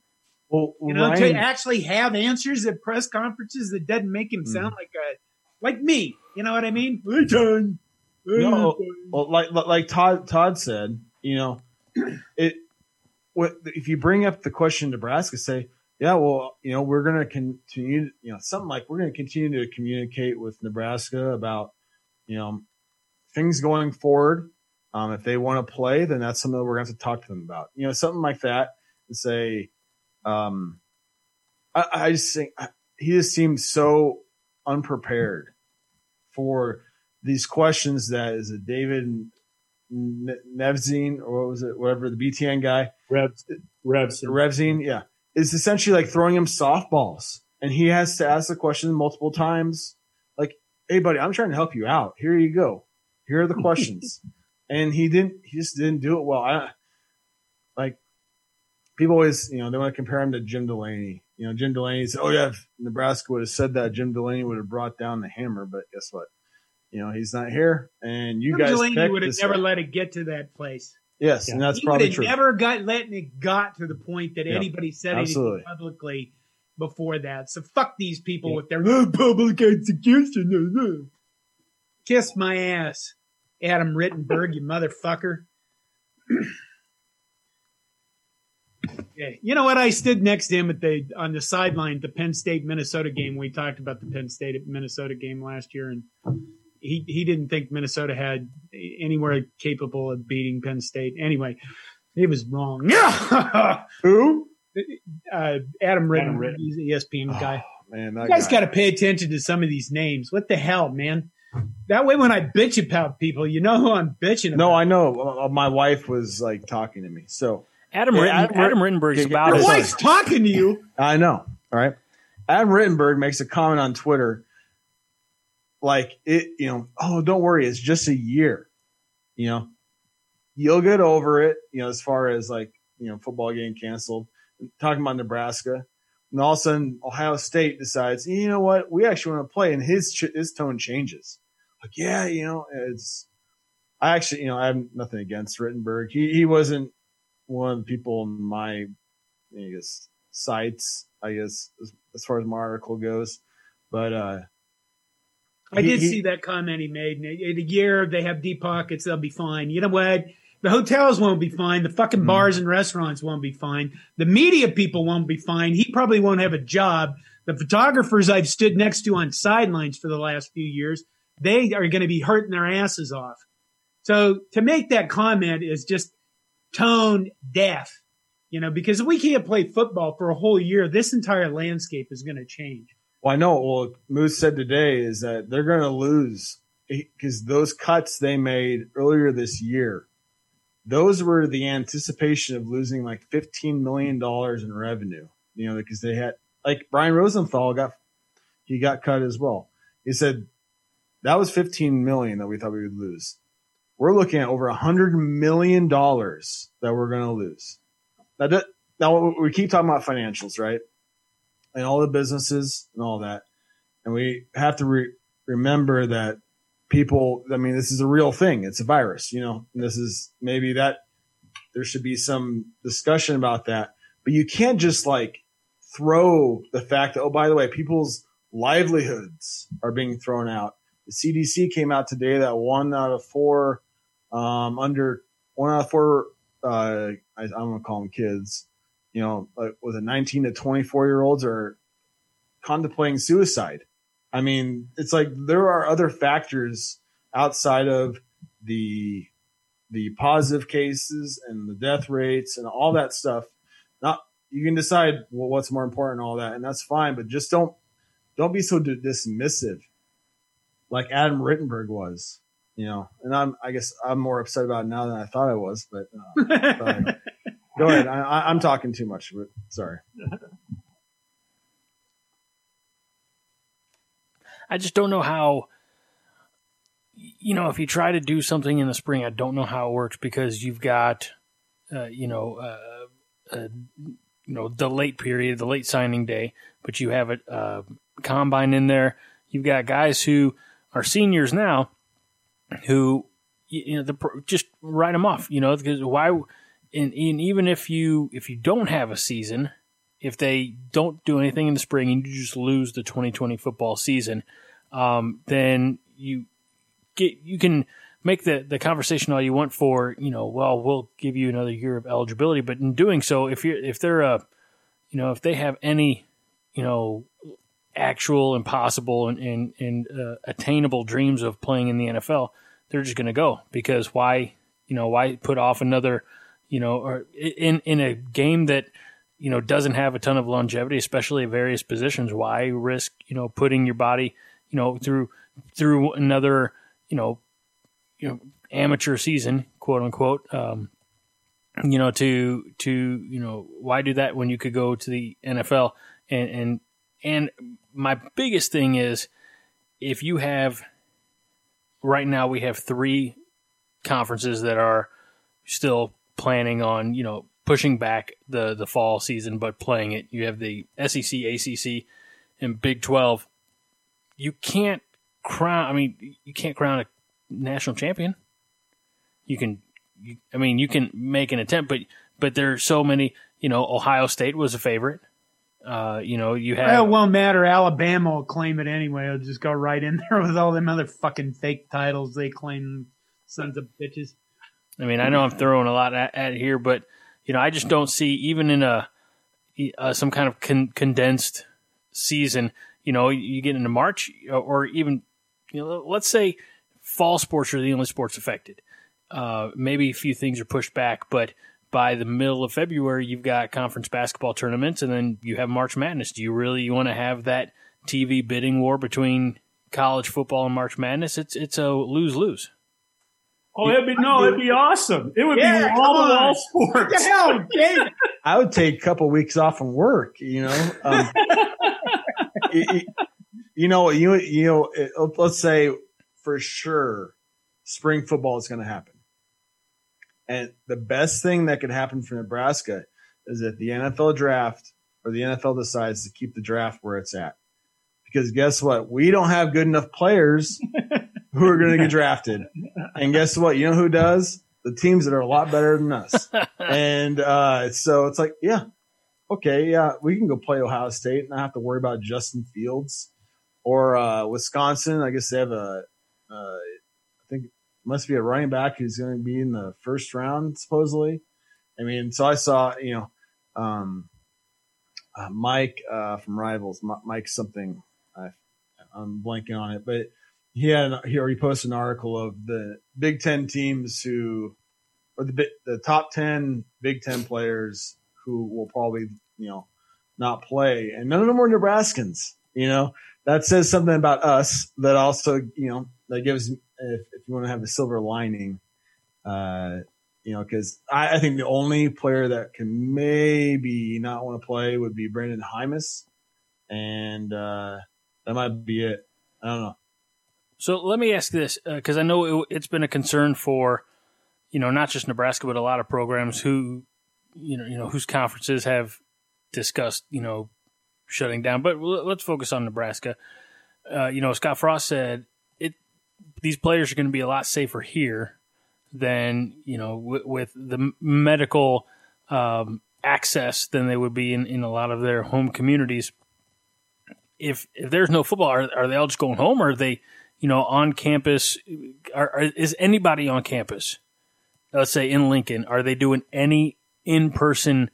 well, you know, Ryan, to actually have answers at press conferences that doesn't make him sound mm. like a like me. You know what I mean? No, well, like like Todd Todd said, you know, it. What if you bring up the question Nebraska? Say, yeah, well, you know, we're going to continue, you know, something like we're going to continue to communicate with Nebraska about, you know, things going forward. Um, if they want to play, then that's something that we're going to have to talk to them about. You know, something like that, and say, um, I, I just think he just seems so unprepared for these questions that is it David Nevzine or what was it, whatever the BTN guy, Revs, Revsine, Revsine, yeah, is essentially like throwing him softballs, and he has to ask the question multiple times. Like, hey, buddy, I'm trying to help you out. Here you go. Here are the questions, and he didn't. He just didn't do it well. I like people always, you know, they want to compare him to Jim Delaney. You know, Jim Delaney said, "Oh yeah, if Nebraska would have said that, Jim Delaney would have brought down the hammer." But guess what? You know, he's not here, and you Jim guys Delaney would have never guy. let it get to that place. Yes, yeah. and that's he probably true. Never got letting it got to the point that anybody said Absolutely. anything publicly before that. So fuck these people with their oh, public execution. Uh, uh. Kiss my ass, Adam Rittenberg, you motherfucker. Yeah. You know what? I stood next to him at the on the sideline the Penn State Minnesota game. We talked about the Penn State Minnesota game last year, and he he didn't think Minnesota had anywhere capable of beating Penn State. Anyway, he was wrong. Who? Uh, Adam Ritton, ESPN oh, guy. Man, you guys got to pay attention to some of these names. What the hell, man? That way, when I bitch about people, you know who I'm bitching about. No, I know. Uh, my wife was like talking to me. So Adam, Yeah, Ritten, Adam Adam, Rit- Rittenberg's about yeah, Your as wife's talking to you. I know. All right. Adam Rittenberg makes a comment on Twitter like it, you know, oh, don't worry, it's just a year. You know, you'll get over it, you know, as far as like, you know, football game canceled. Talking about Nebraska. And all of a sudden, Ohio State decides, you know what, we actually want to play, and his ch- his tone changes. Like, yeah, you know, it's. I actually, you know, I have nothing against Rittenberg. He he wasn't one of the people in my, I guess, sites. I guess as, as far as my article goes, but uh, I He- did he- see that comment he made. In a, year, they have deep pockets; they'll be fine. You know what? The hotels won't be fine. The fucking Hmm. bars and restaurants won't be fine. The media people won't be fine. He probably won't have a job. The photographers I've stood next to on sidelines for the last few years, they are going to be hurting their asses off. So to make that comment is just tone deaf, you know, because if we can't play football for a whole year, this entire landscape is going to change. Well, I know. Well, Moos said today is that they're going to lose eh, because those cuts they made earlier this year, those were the anticipation of losing like fifteen million dollars in revenue. You know, because they had like Brian Rosenthal got he got cut as well. He said that was fifteen million that we thought we would lose. We're looking at over a hundred million dollars that we're going to lose. Now, now we keep talking about financials, right? and all the businesses and all that. And we have to re- remember that people, I mean, this is a real thing. It's a virus, you know, and this is maybe that there should be some discussion about that, but you can't just like throw the fact that, oh, by the way, people's livelihoods are being thrown out. The CDC came out today that one out of four, um, under one out of four, uh, I, I'm to call them kids, you know, like was it 19 to 24 year olds are contemplating suicide. I mean, it's like there are other factors outside of the the positive cases and the death rates and all that stuff. Not you can decide well, what's more important all that, and that's fine. But just don't don't be so dismissive, like Adam Rittenberg was. You know, and I'm I guess I'm more upset about it now than I thought I was. But uh, go ahead. I, I, I'm talking too much. But sorry. I just don't know how. You know, if you try to do something in the spring, I don't know how it works because you've got, uh, you know, uh, uh, you know, the late period, the late signing day, but you have a uh, combine in there. You've got guys who are seniors now, who you know, the just write them off. You know, because why? And, and even if you if you don't have a season, if they don't do anything in the spring and you just lose the 2020 football season, um, then you get you can make the the conversation all you want for you know well we'll give you another year of eligibility, but in doing so, if you're if they're a you know if they have any you know actual impossible and and, and uh, attainable dreams of playing in the NFL, they're just going to go because why you know why put off another you know or in in a game that you know doesn't have a ton of longevity, especially at various positions. Why risk you know putting your body you know through through another you know you know amateur season, quote unquote. Um, you know to to you know why do that when you could go to the NFL and and and my biggest thing is if you have right now we have three conferences that are still planning on you know pushing back the the fall season but playing it. You have the SEC ACC and Big 12 you can't crown I mean you can't crown a national champion. You can you, I mean you can make an attempt but but there's so many you know Ohio State was a favorite uh, you know you have Well, it won't matter. Alabama will claim it anyway. It'll just go right in there with all them other fucking fake titles they claim, sons of bitches. I mean, I know I'm throwing a lot at, at here, but you know, I just don't see even in a uh, some kind of con- condensed season. You know, you get into March or even you know, let's say fall sports are the only sports affected. Uh, maybe a few things are pushed back, but by the middle of February, you've got conference basketball tournaments, and then you have March Madness. Do you really want to have that TV bidding war between college football and March Madness, it's it's a lose lose. Oh, it'd be no, it'd be awesome. It would Yeah, be come wall to wall the sports. hell, Dave? I would take a couple weeks off from work. You know, um, you, you- you know, you you know. it- Let's say for sure, spring football is going to happen, and the best thing that could happen for Nebraska is that the NFL draft or the NFL decides to keep the draft where it's at, because guess what? We don't have good enough players who are going to get drafted, and guess what? You know who does? The teams that are a lot better than us and uh, so it's like, yeah, okay, yeah, we can go play Ohio State and not have to worry about Justin Fields or uh, Wisconsin. I guess they have a, uh, it must be a running back who's going to be in the first round supposedly. I mean, so I saw, you know, um, uh, Mike uh, from Rivals, M- Mike something, I, I'm blanking on it, but he had an, he already posted an article of the Big Ten teams who, or the the top ten Big Ten players who will probably you know not play, and none of them were Nebraskans. You know that says something about us. That also you know that gives if, if you want to have a silver lining, uh, you know because I, I think the only player that can maybe not want to play would be Brenden Jaimes, and uh, that might be it. I don't know. So let me ask this because I know it, it's been a concern for you know not just Nebraska but a lot of programs who you know you know whose conferences have discussed you know shutting down. But let's focus on Nebraska. Uh, you know, Scott Frost said it. These players are going to be a lot safer here than you know w- with the medical um, access than they would be in, in a lot of their home communities. If if there's no football, are, are they all just going home, or are they, you know, on campus? Are, are, is anybody on campus? Let's say in Lincoln, are they doing any in person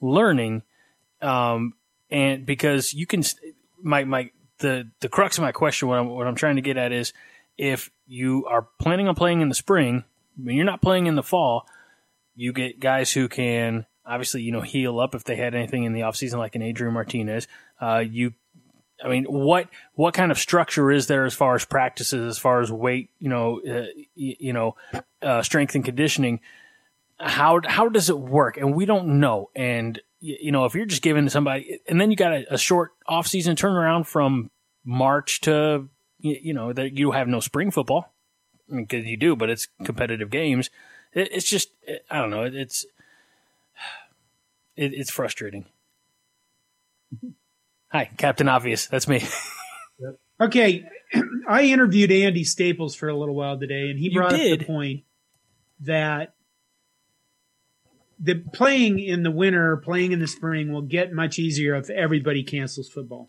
learning? Um, and because you can, my my the the crux of my question, what I'm what I'm trying to get at is, if you are planning on playing in the spring, when you're not playing in the fall, you get guys who can obviously you know heal up if they had anything in the offseason like an Adrian Martinez. Uh, you, I mean, what what kind of structure is there as far as practices, as far as weight, you know, uh, you know, uh, strength and conditioning? How how does it work? And we don't know. And you know, if you're just giving to somebody, and then you got a, a short off season turnaround from March to you know that you have no spring football because you do, but it's competitive games. It, it's just I don't know. It, it's it, it's frustrating. Mm-hmm. Hi, Captain Obvious. That's me. Okay, I interviewed Andy Staples for a little while today, and he You brought up the point that the playing in the winter, playing in the spring will get much easier if everybody cancels football.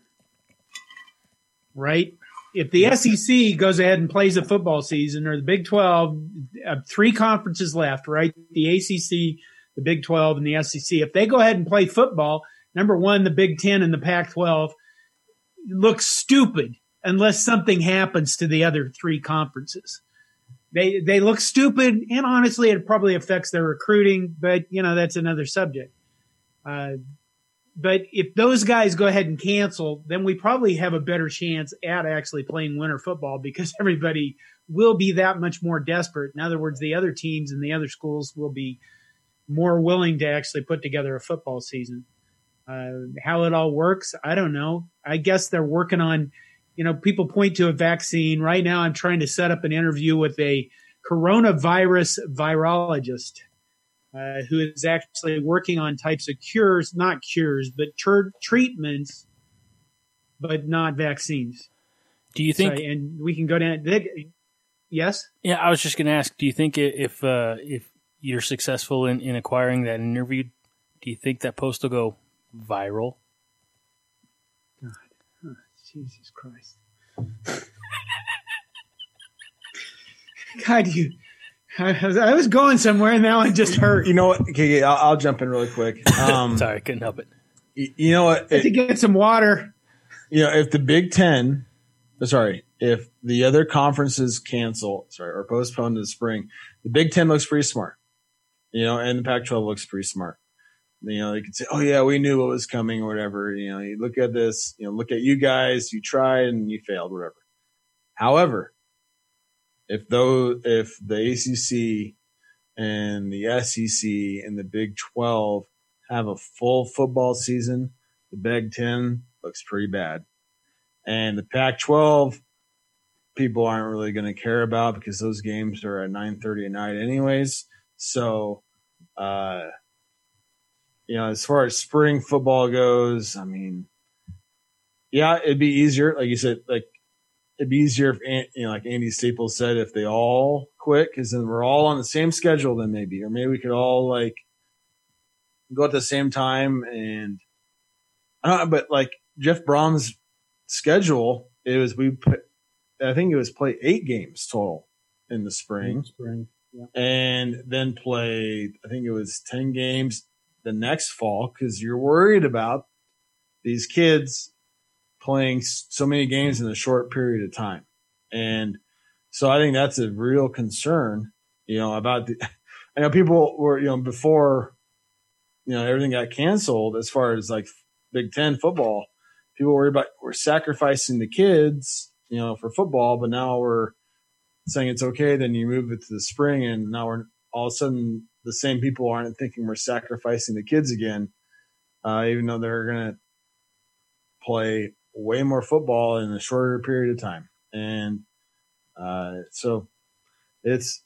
Right? If the SEC goes ahead and plays a football season, or the Big 12, uh, three conferences left, right? The ACC, the Big 12, and the SEC. If they go ahead and play football, number one, the Big 10 and the Pac 12 look stupid unless something happens to the other three conferences. They they look stupid, and honestly, it probably affects their recruiting. But you know that's another subject. Uh, but if those guys go ahead and cancel, then we probably have a better chance at actually playing winter football because everybody will be that much more desperate. In other words, the other teams and the other schools will be more willing to actually put together a football season. Uh, how it all works, I don't know. I guess they're working on, you know, people point to a vaccine. Right now, I'm trying to set up an interview with a coronavirus virologist uh, who is actually working on types of cures, not cures, but tr- treatments, but not vaccines. Do you think? So, and we can go down. They, yes. Yeah, I was just going to ask. Do you think if uh, if you're successful in, in acquiring that interview, do you think that post will go viral? Jesus Christ. God, you. I was, I was going somewhere, and now I just hurt. You know what? Okay, I'll, I'll jump in really quick. Um, Sorry, I couldn't help it. y- You know what? I had to get some water. you know, if the Big Ten, uh, sorry, if the other conferences cancel, sorry, or postpone to the spring, the Big Ten looks pretty smart. You know, and the Pac-12 looks pretty smart. You know, they could say, "Oh yeah, we knew what was coming," or whatever. You know, you look at this. You know, look at you guys. You tried and you failed, whatever. However, if though if the ACC and the SEC and the Big 12 have a full football season, the Big 10 looks pretty bad. And the Pac 12 people aren't really going to care about because those games are at 9:30 at night anyways. So uh you know, as far as spring football goes, I mean, yeah, it'd be easier, like you said, like it'd be easier if you know, like Andy Staples said, if they all quit, because then we're all on the same schedule. Then maybe, or maybe we could all like go at the same time. And I don't know, but like Jeff Brohm's schedule, it was we put, I think it was play eight games total in the spring, In spring. Yeah. and then play. I think it was ten games the next fall because you're worried about these kids playing so many games in a short period of time. And so I think that's a real concern, you know, about the, I know people were, you know, before, you know, everything got canceled as far as like Big Ten football, people worry about, we're sacrificing the kids, you know, for football, but now we're saying it's okay. Then you move it to the spring and now we're all of a sudden the same people aren't thinking we're sacrificing the kids again, uh, even though they're going to play way more football in a shorter period of time. And uh, so it's,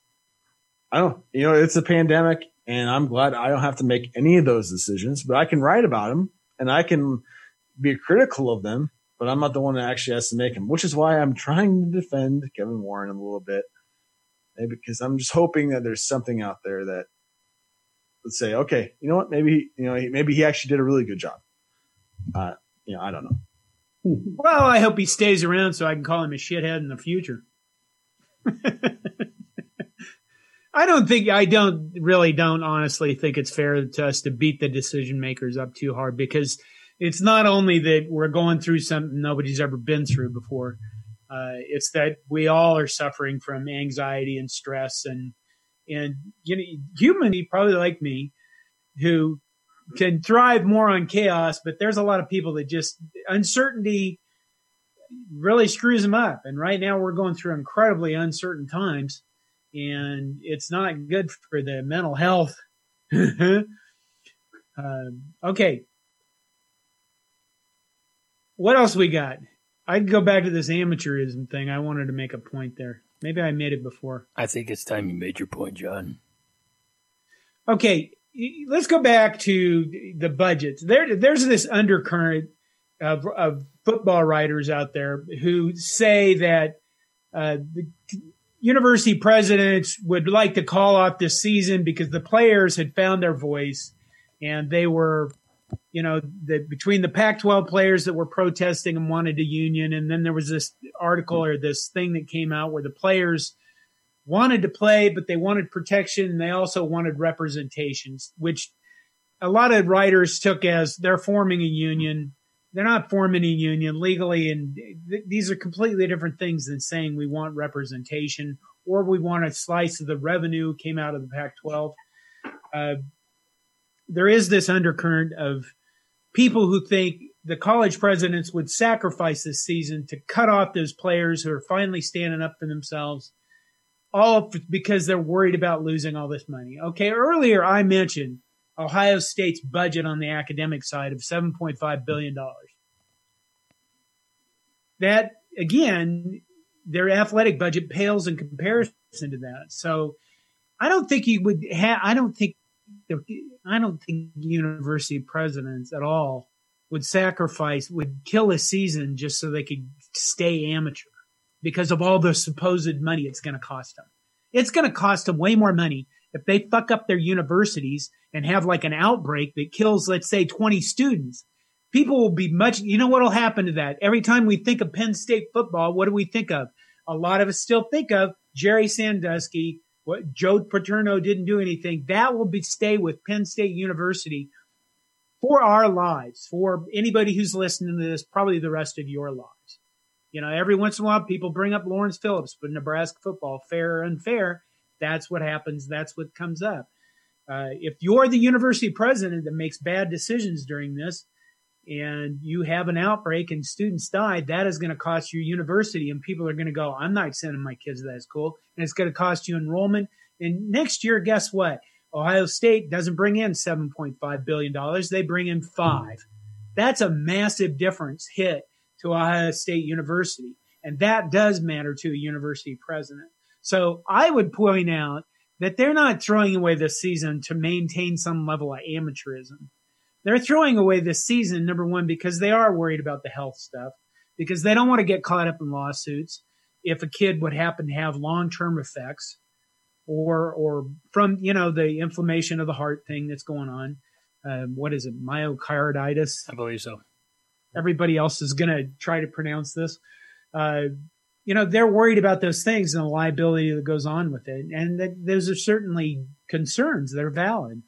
I don't, you know, it's a pandemic, and I'm glad I don't have to make any of those decisions, but I can write about them and I can be critical of them, but I'm not the one that actually has to make them, which is why I'm trying to defend Kevin Warren a little bit. Maybe because I'm just hoping that there's something out there that would say, okay, you know what, maybe you know, maybe he actually did a really good job. Uh, you know, I don't know. Well, I hope he stays around so I can call him a shithead in the future. I don't think I don't really don't honestly think it's fair to us to beat the decision makers up too hard because it's not only that we're going through something nobody's ever been through before. Uh, it's that we all are suffering from anxiety and stress and and you know humanly probably like me who can thrive more on chaos, but there's a lot of people that just uncertainty really screws them up. And right now we're going through incredibly uncertain times and it's not good for the mental health. um, okay. What else we got? I'd go back to this amateurism thing. I wanted to make a point there. Maybe I made it before. I think it's time you made your point, John. Okay, let's go back to the budgets. There, there's this undercurrent of, of football writers out there who say that uh, the university presidents would like to call off this season because the players had found their voice and they were, you know, the, between the Pac-12 players that were protesting and wanted a union, and then there was this article or this thing that came out where the players wanted to play, but they wanted protection. And they also wanted representations, which a lot of writers took as they're forming a union. They're not forming a union legally, and th- these are completely different things than saying we want representation or we want a slice of the revenue came out of the Pac-12. Uh, there is this undercurrent of people who think the college presidents would sacrifice this season to cut off those players who are finally standing up for themselves all because they're worried about losing all this money. Okay, earlier I mentioned Ohio State's budget on the academic side of $7.5 billion. That, again, their athletic budget pales in comparison to that. So I don't think you would have, I don't think, I don't think university presidents at all would sacrifice, would kill a season just so they could stay amateur because of all the supposed money it's going to cost them. It's going to cost them way more money if they fuck up their universities and have like an outbreak that kills, let's say, 20 students. People will be much, you know what will happen to that? Every time we think of Penn State football, what do we think of? A lot of us still think of Jerry Sandusky, what Joe Paterno didn't do anything. That will be stay with Penn State University for our lives, for anybody who's listening to this, probably the rest of your lives. You know, every once in a while people bring up Lawrence Phillips, but Nebraska football, fair or unfair, that's what happens. That's what comes up. Uh, if you're the university president that makes bad decisions during this, and you have an outbreak and students die, that is going to cost your university and people are going to go, I'm not sending my kids to that school. And it's going to cost you enrollment. And next year, guess what? Ohio State doesn't bring in $7.5 billion. They bring in five. That's a massive difference hit to Ohio State University. And that does matter to a university president. So I would point out that they're not throwing away this season to maintain some level of amateurism. They're throwing away this season, number one, because they are worried about the health stuff, because they don't want to get caught up in lawsuits if a kid would happen to have long term effects or or from you know the inflammation of the heart thing that's going on. Um, what is it? Myocarditis. I believe so. Everybody else is going to try to pronounce this. Uh, you know, they're worried about those things and the liability that goes on with it. And that those are certainly concerns that are valid.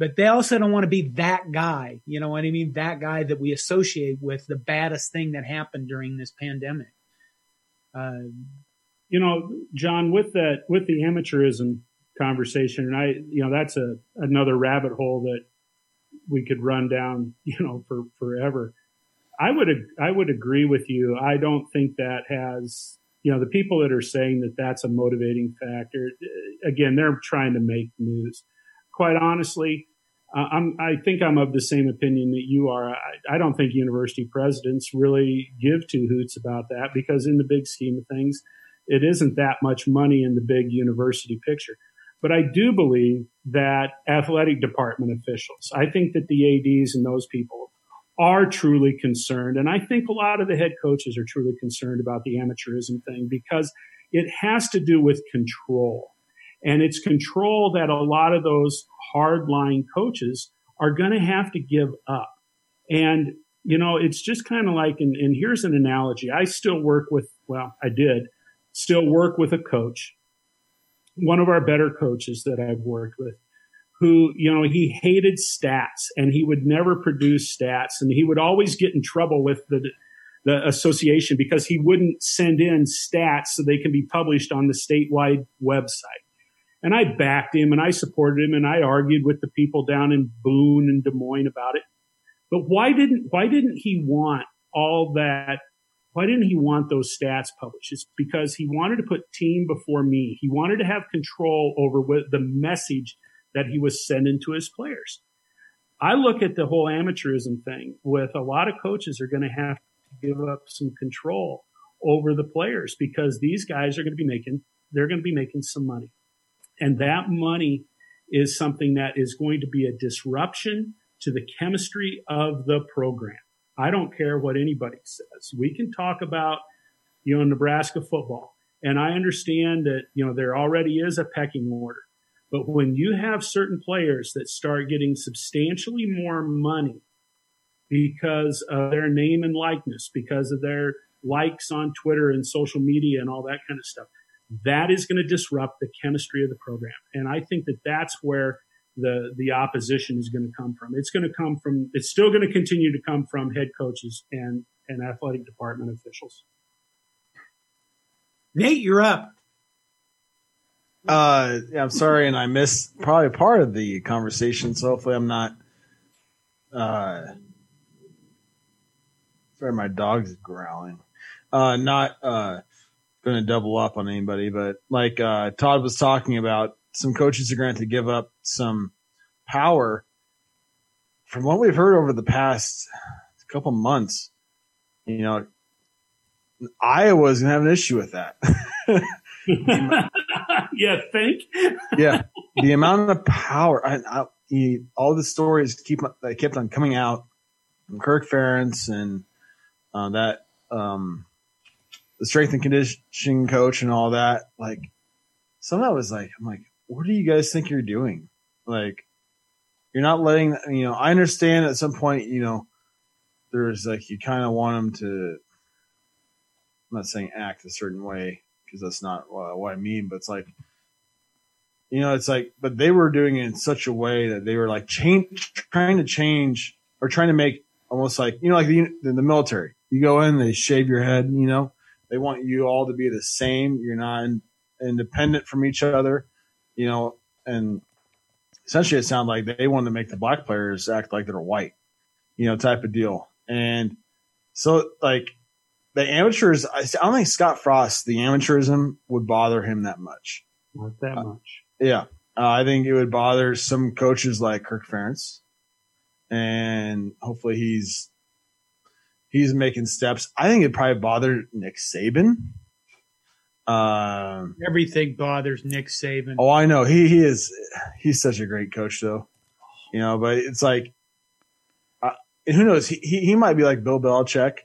But they also don't want to be that guy. You know what I mean? That guy that we associate with the baddest thing that happened during this pandemic. Uh, you know, John, with that, with the amateurism conversation, and I, you know, that's a another rabbit hole that we could run down, you know, for forever. I would I would agree with you. I don't think that has you know, the people that are saying that that's a motivating factor, again, they're trying to make news. Quite honestly, uh, I'm, I think I'm of the same opinion that you are. I, I, don't think university presidents really give two hoots about that because, in the big scheme of things, it isn't that much money in the big university picture. But I do believe that athletic department officials, I think that the ADs and those people are truly concerned. And I think a lot of the head coaches are truly concerned about the amateurism thing because it has to do with control. And it's control that a lot of those hardline coaches are going to have to give up. And, you know, it's just kind of like, and, and here's an analogy. I still work with, well, I did still work with a coach, one of our better coaches that I've worked with who, you know, he hated stats and he would never produce stats and he would always get in trouble with the, the association because he wouldn't send in stats so they can be published on the statewide website. And I backed him and I supported him and I argued with the people down in Boone and Des Moines about it. But why didn't, why didn't he want all that? Why didn't he want those stats published? It's because he wanted to put team before me. He wanted to have control over what the message that he was sending to his players. I look at the whole amateurism thing with a lot of coaches are going to have to give up some control over the players because these guys are going to be making, they're going to be making some money. And that money is something that is going to be a disruption to the chemistry of the program. I don't care what anybody says. We can talk about, you know, Nebraska football. And I understand that, you know, there already is a pecking order. But when you have certain players that start getting substantially more money because of their name and likeness, because of their likes on Twitter and social media and all that kind of stuff, that is going to disrupt the chemistry of the program. And I think that that's where the the opposition is going to come from. It's going to come from. It's still going to continue to come from head coaches and and athletic department officials. Nate, you're up. Uh, yeah, I'm sorry, and I missed probably part of the conversation. So hopefully, I'm not. Uh, sorry, my dog's growling. Uh, not uh, going to double up on anybody, but like uh, Todd was talking about, some coaches are going to give up some power. From what we've heard over the past couple months, you know, Iowa's going to have an issue with that. yeah, think. yeah, the amount of power. I, I, he, all the stories keep that kept on coming out from Kirk Ferentz and uh, that um, the strength and conditioning coach and all that. Like some of that was like, I'm like, what do you guys think you're doing? Like, you're not letting you know. I understand at some point, you know, there's like you kind of want them to. I'm not saying act a certain way, because that's not what I mean. But it's like, you know, it's like, but they were doing it in such a way that they were like change, trying to change or trying to make almost like, you know, like the, the military. You go in, they shave your head, you know, they want you all to be the same. You're not in, independent from each other, you know, and essentially it sounded like they wanted to make the black players act like they're white, you know, type of deal. And so, like, the amateurs, I don't think Scott Frost, the amateurism would bother him that much. Not that Uh, much. Yeah. Uh, I think it would bother some coaches like Kirk Ferentz. And hopefully he's he's making steps. I think it'd probably bothered Nick Saban. Um, Everything bothers Nick Saban. oh, I know he he is he's such a great coach though, you know. But it's like, uh, and who knows? He, he he might be like Bill Belichick,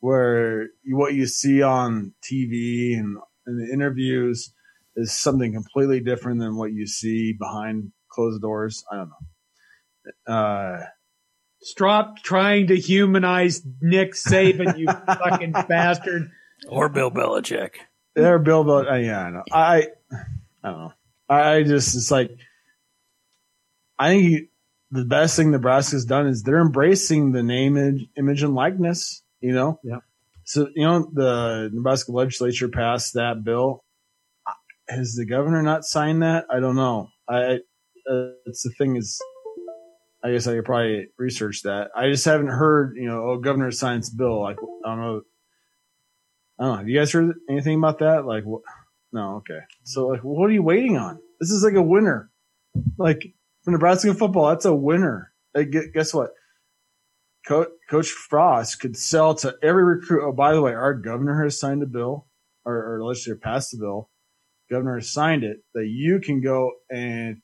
where you, what you see on TV and in the interviews is something completely different than what you see behind closed doors. I don't know. Uh, Stop trying to humanize Nick Saban, you fucking bastard. Or Bill Belichick. They're Bill Bel- uh, yeah, I know. I, I don't know. I just, it's like, I think you, the best thing Nebraska's done is they're embracing the name, image, image and likeness, you know? Yeah. So, you know, the Nebraska legislature passed that bill. Has the governor not signed that? I don't know. I, uh, it's the thing is, I guess I could probably research that. I just haven't heard, you know, oh, governor signs bill. Like, I don't know. I don't know. Have you guys heard anything about that? Like, what? No, okay. So, like, what are you waiting on? This is like a winner. Like, for Nebraska football, that's a winner. Like, guess what? Co- Coach Frost could sell to every recruit. Oh, by the way, our governor has signed a bill, or, or legislature passed the bill. Governor has signed it that you can go and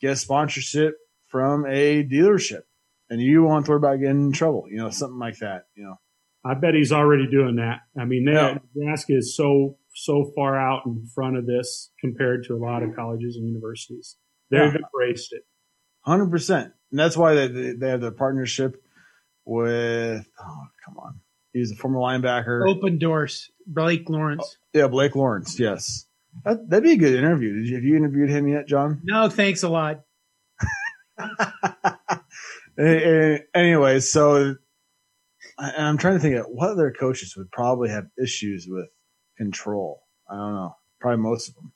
get sponsorship from a dealership, and you won't to worry about getting in trouble. You know, something like that. You know. I bet he's already doing that. I mean, they, Yeah. Nebraska is so so far out in front of this compared to a lot of colleges and universities. They've Yeah. embraced it. Hundred percent, and that's why they they they have the partnership with. Oh, come on, he's a former linebacker. Opendorse. Blake Lawrence. Oh, yeah, Blake Lawrence. Yes, that, that'd be a good interview. Did you have you interviewed him yet, John? No, thanks a lot. A- a- anyway, so I- I'm trying to think of what other coaches would probably have issues with control. I don't know. Probably most of them.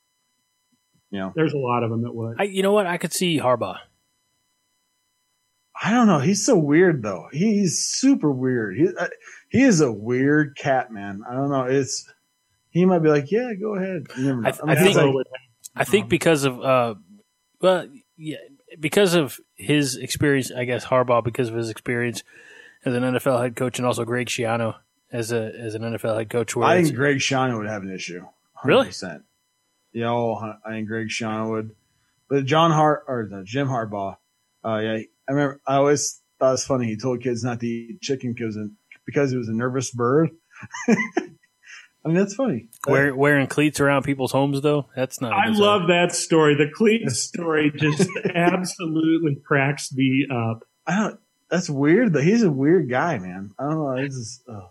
You know, There's a lot of them that would. I, you know what? I could see Harbaugh. I don't know. He's so weird though. He's super weird. He uh, he is a weird cat, man. I don't know. It's he might be like, yeah, go ahead. You never know. I th- mean, I think- like- I think because of uh, well, yeah, because of his experience. I guess Harbaugh because of his experience as an NFL head coach, and also Greg Schiano as a as an NFL head coach. I think Greg Schiano would have an issue. 100%. Really? Yeah, oh, I think Greg Schiano would. But John Hart or no, Jim Harbaugh, uh, yeah, I remember. I always thought it was funny. He told kids not to eat chicken because because it was a nervous bird. I mean, that's funny. Uh, wear, wearing cleats around people's homes, though, that's not. I good sign. love that story. The cleat story just absolutely cracks me up. I don't. That's weird. Though he's a weird guy, man. I don't know. It's just, oh.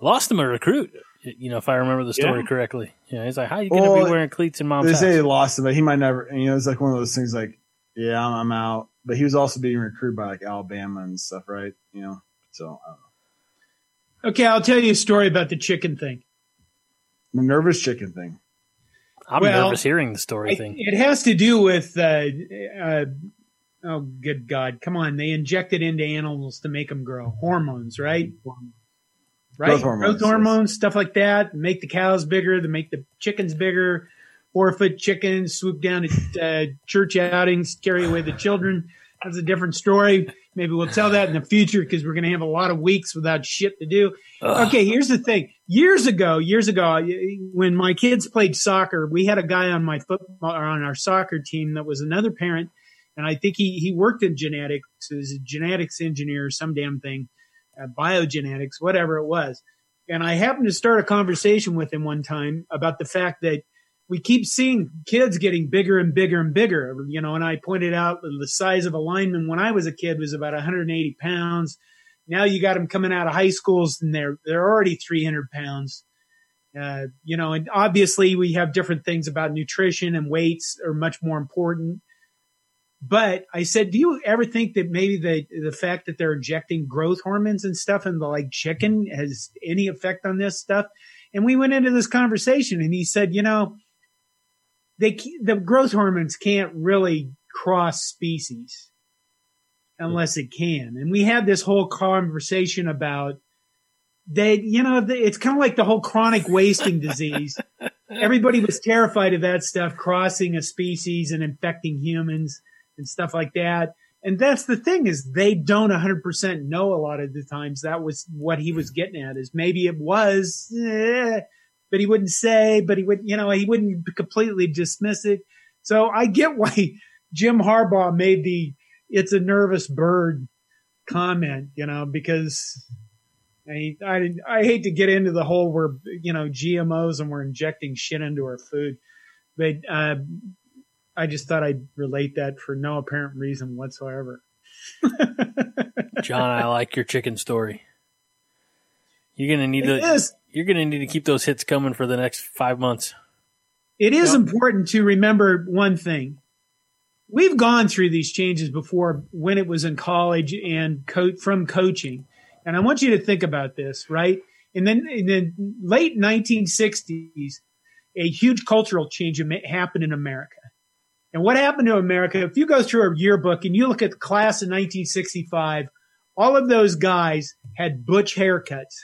Lost him a recruit. You know, if I remember the story Yeah. correctly. Yeah, he's like, "How you gonna Well, be wearing cleats in mom's They house?" say he lost him, but he might never. You know, it's like one of those things. Like, yeah, I'm, I'm out. But he was also being recruited by like Alabama and stuff, right? You know, so I don't know. Okay, I'll tell you a story about the chicken thing. The nervous chicken thing. I'm Well, nervous hearing the story I- thing. it has to do with, uh, uh, oh, good God. Come on. They inject it into animals to make them grow. Hormones, right? Right? Growth hormones, yes. hormones, stuff like that. Make the cows bigger, to make the chickens bigger. Four foot chickens swoop down at uh, church outings, carry away the children. That's a different story. Maybe we'll tell that in the future because we're going to have a lot of weeks without shit to do. Ugh. Okay, here's the thing. Years ago, years ago, when my kids played soccer, we had a guy on my football or on our soccer team that was another parent, and I think he he worked in genetics, he was a genetics engineer, some damn thing, uh, biogenetics, whatever it was. And I happened to start a conversation with him one time about the fact that we keep seeing kids getting bigger and bigger and bigger, you know. And I pointed out the size of a lineman when I was a kid was about 180 pounds. Now you got them coming out of high schools and they're they're already 300 pounds. Uh, you know, and obviously we have different things about nutrition and weights are much more important. But I said, do you ever think that maybe the the fact that they're injecting growth hormones and stuff in the like chicken has any effect on this stuff? And we went into this conversation, and he said, you know, they the growth hormones can't really cross species. unless it can. And we had this whole conversation about they, you know, it's kind of like the whole chronic wasting disease. Everybody was terrified of that stuff crossing a species and infecting humans and stuff like that. And that's the thing is they don't 100% know a lot of the times. That was what he was getting at is maybe it was, eh, but he wouldn't say, but he would, you know, he wouldn't completely dismiss it. So I get why Jim Harbaugh made the it's a nervous bird comment, you know, because I, I, I hate to get into the whole we're, you know, GMOs and we're injecting shit into our food, but, uh, I just thought I'd relate that for no apparent reason whatsoever. John, I like your chicken story. You're gonna need It to. is. You're gonna need to keep those hits coming for the next five months. It is Yep. important to remember one thing. We've gone through these changes before when it was in college and co- from coaching. And I want you to think about this, right? And then in the late 1960s, a huge cultural change happened in America. And what happened to America? If you go through a yearbook and you look at the class of 1965, all of those guys had butch haircuts.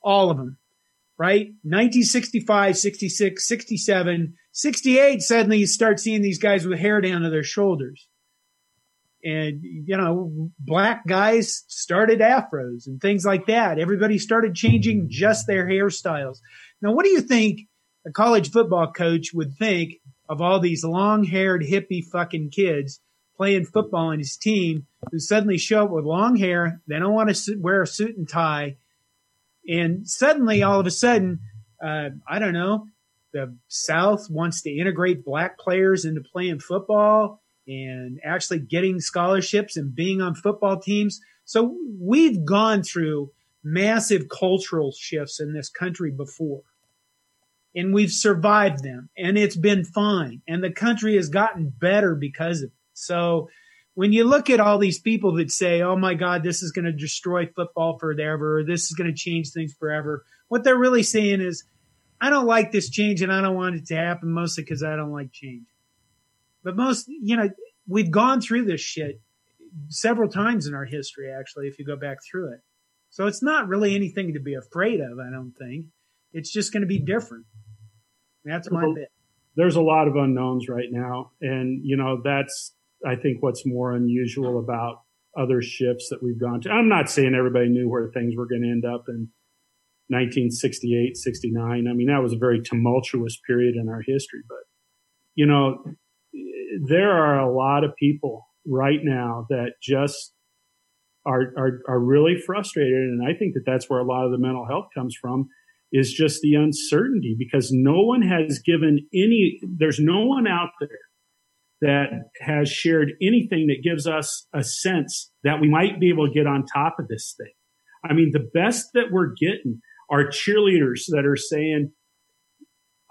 All of them right? 1965, 66, 67, 68, suddenly you start seeing these guys with hair down to their shoulders. And, you know, black guys started afros and things like that. Everybody started changing just their hairstyles. Now, what do you think a college football coach would think of all these long haired hippie fucking kids playing football on his team who suddenly show up with long hair? They don't want to wear a suit and tie and suddenly, all of a sudden, uh, I don't know, the South wants to integrate black players into playing football and actually getting scholarships and being on football teams. So we've gone through massive cultural shifts in this country before. And we've survived them and it's been fine. And the country has gotten better because of it. So when you look at all these people that say, oh my God, this is going to destroy football forever, or this is going to change things forever, what they're really saying is, I don't like this change and I don't want it to happen mostly because I don't like change. But most, you know, we've gone through this shit several times in our history, actually, if you go back through it. So it's not really anything to be afraid of, I don't think. It's just going to be different. That's my bit. there's a lot of unknowns right now. And, you know, that's, I think, what's more unusual about other shifts that we've gone to. I'm not saying everybody knew where things were going to end up in 1968, 69. I mean, that was a very tumultuous period in our history. But, you know, there are a lot of people right now that just are, are, are really frustrated. And I think that that's where a lot of the mental health comes from is just the uncertainty because no one has given any, there's no one out there that has shared anything that gives us a sense that we might be able to get on top of this thing. I mean, the best that we're getting are cheerleaders that are saying,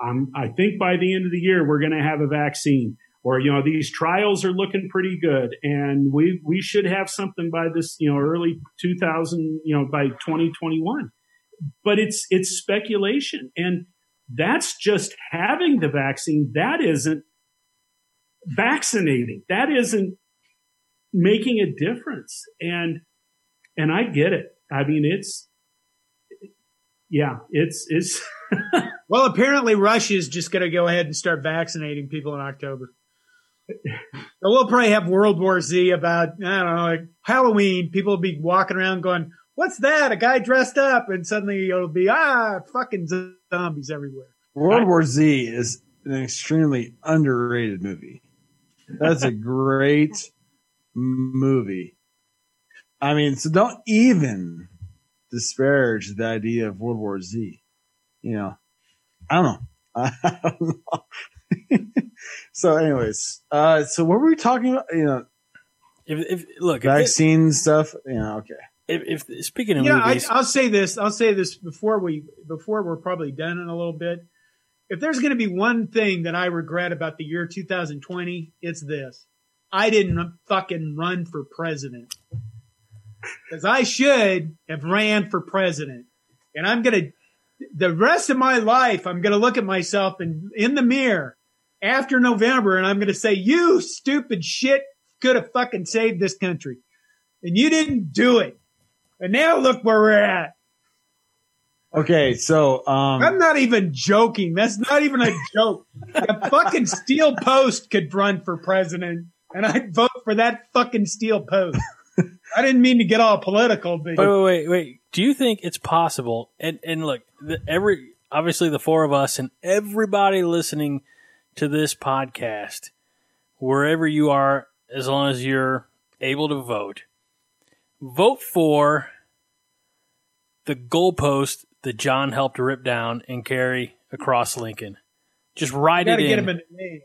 I think by the end of the year, we're going to have a vaccine or, you know, these trials are looking pretty good and we, we should have something by this, you know, early 2000, you know, by 2021 but it's it's speculation and that's just having the vaccine that isn't vaccinating that isn't making a difference and and i get it i mean it's yeah it's it's Well, apparently Russia's just going to go ahead and start vaccinating people in October. So we'll probably have World War Z about, I don't know, like Halloween. People will be walking around going, what's that? A guy dressed up. And suddenly it'll be, ah, fucking zombies everywhere. World War Z is an extremely underrated movie. That's a great movie. I mean, so don't even disparage the idea of World War Z. You know, I don't know. I don't know. so, anyways, uh, so what were we talking about? You know, If, if look, if, vaccine stuff. Yeah, okay. if, if speaking of You know, I, I'll say this. I'll say this before we, before we're probably done in a little bit. If there's going to be one thing that I regret about the year 2020, it's this. I didn't fucking run for president. Because I should have ran for president. And I'm going to, the rest of my life, I'm going to look at myself in, in the mirror after November and I'm going to say, you stupid shit could have fucking saved this country. and you didn't do it. And now look where we're at. Okay, so um, I'm not even joking. That's not even a joke. a fucking steel post could run for president, and I'd vote for that fucking steel post. I didn't mean to get all political, but Wait, wait, wait, wait. Do you think it's possible? And and look, the, every obviously the four of us and everybody listening to this podcast, wherever you are, as long as you're able to vote, vote for the goalpost that John helped rip down and carry across Lincoln. Just write got it to get in. him in the name.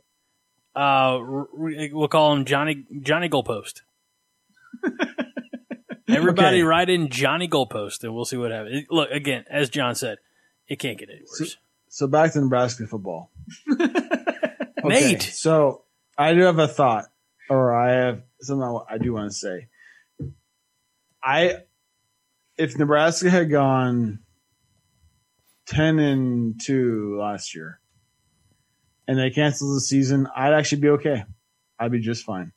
uh, r- r- we'll call him Johnny Johnny Goalpost. Everybody Okay. write in Johnny Goalpost, and we'll see what happens. Look again, as John said, it can't get any worse. so back to Nebraska football. Nate, So I do have a thought, or I have something I do want to say. I, if Nebraska had gone ten and two last year, and they canceled the season, I'd actually be okay. I'd be just fine.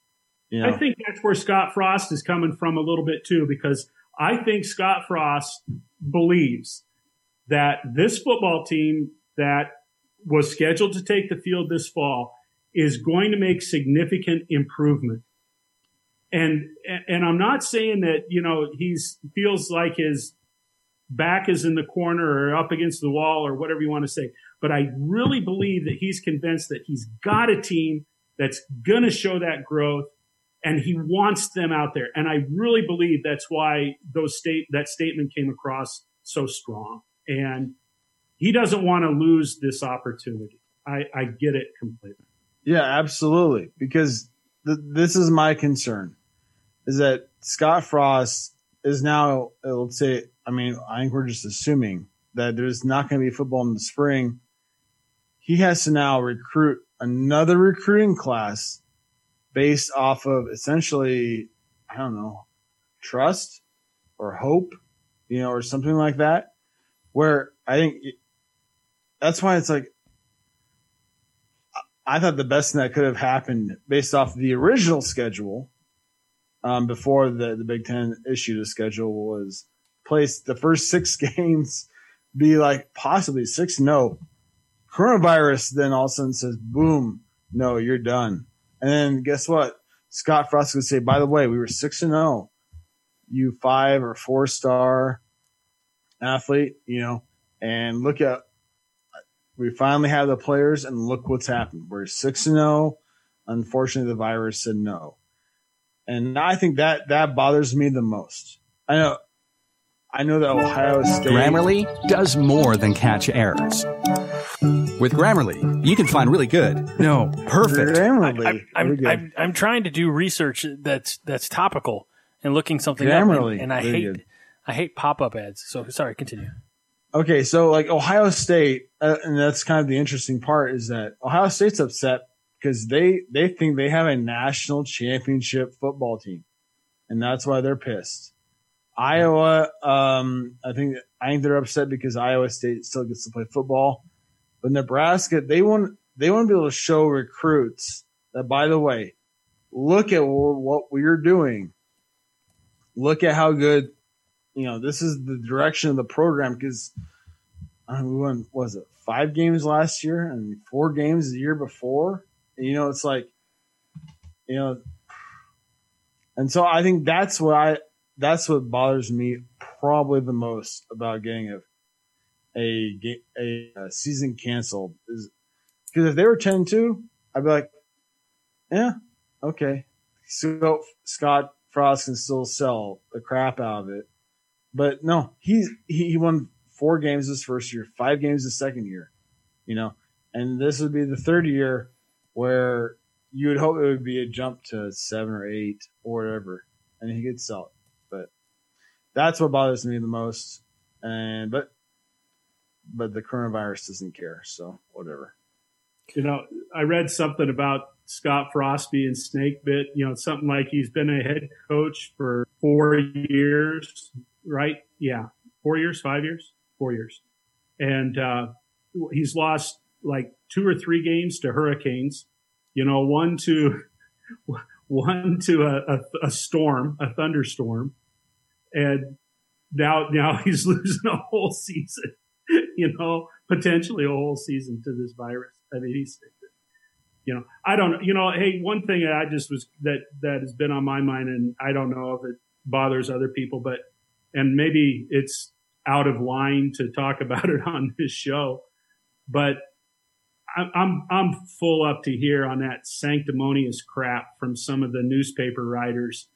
You know, I think that's where Scott Frost is coming from a little bit too, because I think Scott Frost believes that this football team that was scheduled to take the field this fall is going to make significant improvement. And and I'm not saying that you know he's feels like his back is in the corner or up against the wall or whatever you want to say, but I really believe that he's convinced that he's got a team that's going to show that growth and he wants them out there. And I really believe that's why those state that statement came across so strong. And he doesn't want to lose this opportunity. I, I get it completely. Yeah, absolutely. Because th- this is my concern is that Scott Frost is now, let's say, I mean, I think we're just assuming that there's not going to be football in the spring. He has to now recruit another recruiting class based off of essentially, I don't know, trust or hope, you know, or something like that. Where I think that's why it's like, I thought the best thing that could have happened based off the original schedule, um, before the, the Big Ten issued a schedule was place the first six games be like possibly six no. Coronavirus then all of a sudden says, boom, no, you're done. And then guess what? Scott Frost would say, by the way, we were six and oh. You five or four star athlete, you know, and look at we finally have the players and look what's happened. We're six and zero. Unfortunately, the virus said no, and I think that that bothers me the most. I know, I know that Ohio State. Grammarly does more than catch errors. With Grammarly, you can find really good, no, perfect, Grammarly, I'm, I'm. I'm, I'm trying to do research that's that's topical and looking something Grammarly, up, and, and I hate good. I hate pop up ads. So sorry, continue. Okay, so like Ohio State, uh, and that's kind of the interesting part is that Ohio State's upset because they they think they have a national championship football team, and that's why they're pissed. Iowa, um, I think I think they're upset because Iowa State still gets to play football, but Nebraska they want they want to be able to show recruits that by the way, look at what we're doing. Look at how good you know, this is the direction of the program because uh, we won, was it, five games last year and four games the year before? You know, it's like, you know, and so I think that's what I, that's what bothers me probably the most about getting a, a, a, a season canceled is because if they were 10 2, I'd be like, yeah, okay. So Scott Frost can still sell the crap out of it. But no, he he won four games this first year, five games the second year, you know, and this would be the third year where you would hope it would be a jump to seven or eight or whatever, and he could sell it. But that's what bothers me the most. And but but the coronavirus doesn't care, so whatever. You know, I read something about Scott Frost being snake bit. You know, something like he's been a head coach for four years, right? Yeah, four years, five years, four years, and uh, he's lost like two or three games to Hurricanes. You know, one to one to a, a, a storm, a thunderstorm, and now now he's losing a whole season. You know, potentially a whole season to this virus. I mean, he's you know, I don't, you know, hey, one thing that I just was that that has been on my mind, and I don't know if it bothers other people, but and maybe it's out of line to talk about it on this show, but I'm I'm full up to here on that sanctimonious crap from some of the newspaper writers.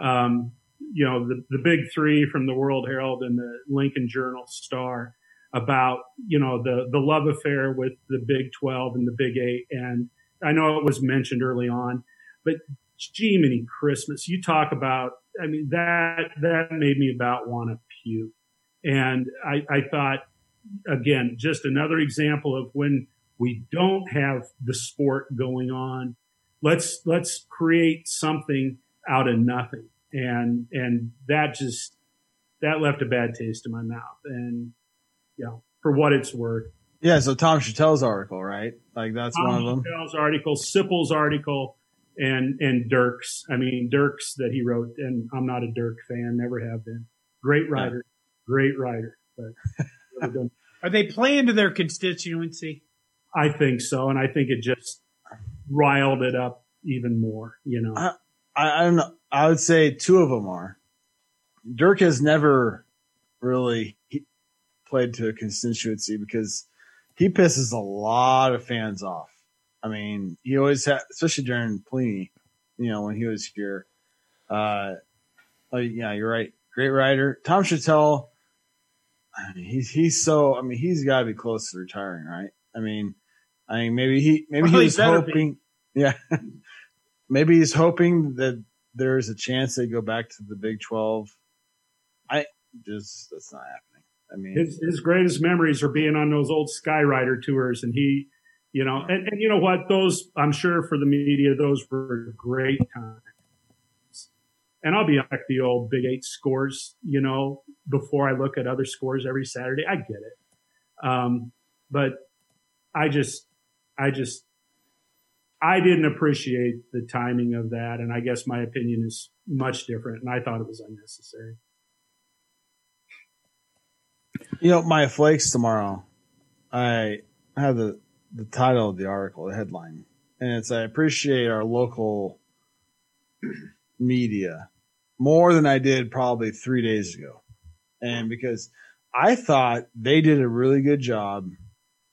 Um, you know, the the big three from the World Herald and the Lincoln Journal Star about you know the the love affair with the Big Twelve and the Big Eight, and I know it was mentioned early on, but gee, many Christmas, you talk about. I mean that that made me about want to puke, and I, I thought again just another example of when we don't have the sport going on. Let's let's create something out of nothing, and and that just that left a bad taste in my mouth. And you know, for what it's worth, yeah. So Tom Shatel's article, right? Like that's Tom one of them. Shatel's article, Sipple's article, and and Dirks. I mean Dirks that he wrote, and I'm not a Dirk fan, never have been. Great writer, yeah. great writer, but. Are they playing to their constituency? I think so, and I think it just riled it up even more. You know, I, I, I don't know. I would say two of them are. Dirk has never really played to a constituency because he pisses a lot of fans off. I mean, he always had, especially during Pelini, you know, when he was here. Uh, oh, yeah, you're right. Great writer. Tom Shatel, I mean, he's, he's so, I mean, he's got to be close to retiring, right? I mean, I mean, maybe he maybe well, he was hoping, be. yeah, maybe he's hoping that there's a chance they go back to the Big Twelve. I just that's not happening. I mean, his, his greatest memories are being on those old Skywriter tours, and he, you know, and, and you know what? Those I'm sure for the media, those were great times. And I'll be like the old Big Eight scores, you know, before I look at other scores every Saturday. I get it. Um, but I just, I just, I didn't appreciate the timing of that. And I guess my opinion is much different. And I thought it was unnecessary. You know, my flakes tomorrow, I have the, the title of the article, the headline, and it's I appreciate our local media more than I did probably three days ago. And because I thought they did a really good job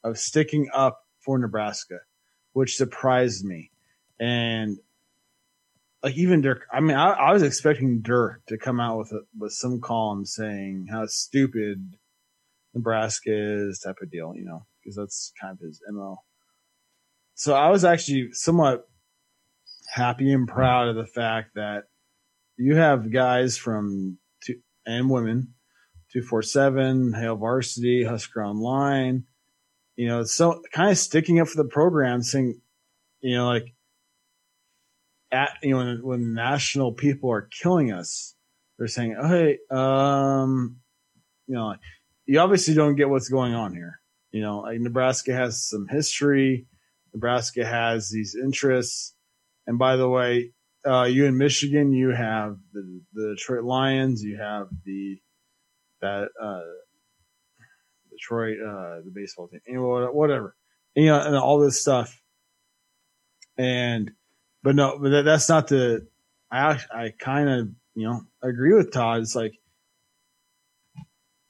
of sticking up for Nebraska, which surprised me. And like even Dirk, I mean, I, I was expecting Dirk to come out with a, with some column saying how stupid Nebraska is, type of deal, you know, because that's kind of his mo. So I was actually somewhat happy and proud of the fact that you have guys from two and women, two four seven, Hail Varsity, Husker Online, you know, so kind of sticking up for the program, saying, you know, like at you know when, when national people are killing us, they're saying, oh, hey, um, you know, you obviously don't get what's going on here. You know, like Nebraska has some history. Nebraska has these interests. And by the way, uh, you in Michigan, you have the, the Detroit Lions, you have the that uh, Detroit, uh, the baseball team, know, whatever, you know, and all this stuff. And, but no, but that, that's not the, I, I kind of, you know, agree with Todd. It's like,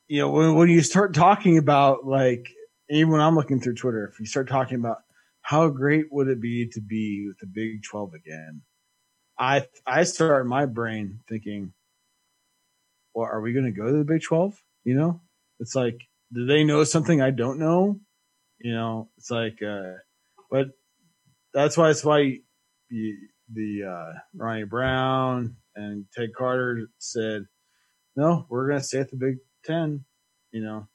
you know, when, when you start talking about like, even when I'm looking through Twitter, if you start talking about how great would it be to be with the Big 12 again, I, I start my brain thinking, well, are we going to go to the Big 12? You know, it's like, do they know something I don't know? You know, it's like, uh, but that's why it's why the, uh, Ronnie Brown and Ted Carter said, no, we're going to stay at the Big Ten, you know,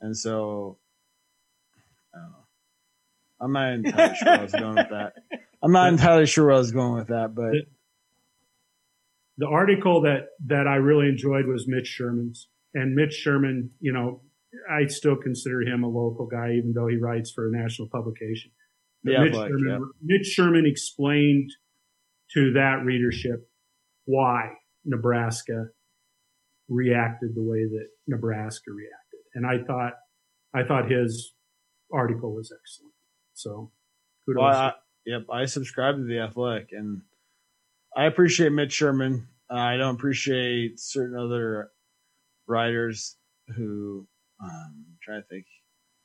and so I don't know. I'm not entirely sure where I was going with that. I'm not entirely sure where I was going with that, but the article that that I really enjoyed was Mitch Sherman's, and Mitch Sherman, you know, I still consider him a local guy, even though he writes for a national publication. Yeah, Mitch, Sherman, yeah. Mitch Sherman explained to that readership why Nebraska reacted the way that Nebraska reacted. And I thought, I thought his article was excellent. So kudos. Well, I, yep, I subscribe to the Athletic, and I appreciate Mitch Sherman. I don't appreciate certain other writers who um, I'm trying to think.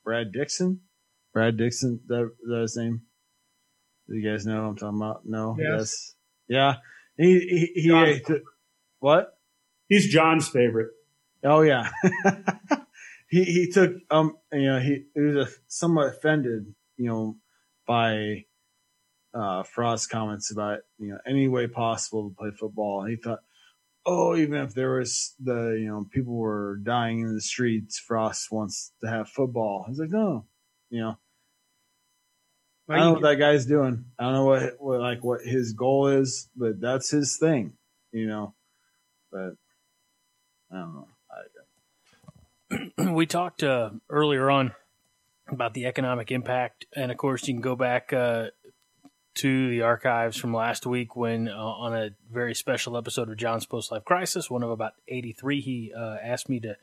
Brad Dixon, Brad Dixon, that that his name. Do you guys know what I'm talking about? No, Yes. yeah. He he, he John. what? He's John's favorite. Oh yeah. he he took um you know he, he was a, somewhat offended you know by uh Frost's comments about you know any way possible to play football. And he thought, oh, even if there was the you know people were dying in the streets, Frost wants to have football. He's like, no, you know. I don't know what that guy's doing. I don't know what, what like what his goal is, but that's his thing, you know. But I don't know. I, we talked uh, earlier on about the economic impact, and of course, you can go back uh, to the archives from last week when, uh, on a very special episode of John's Post Life Crisis, one of about 83, he uh, asked me to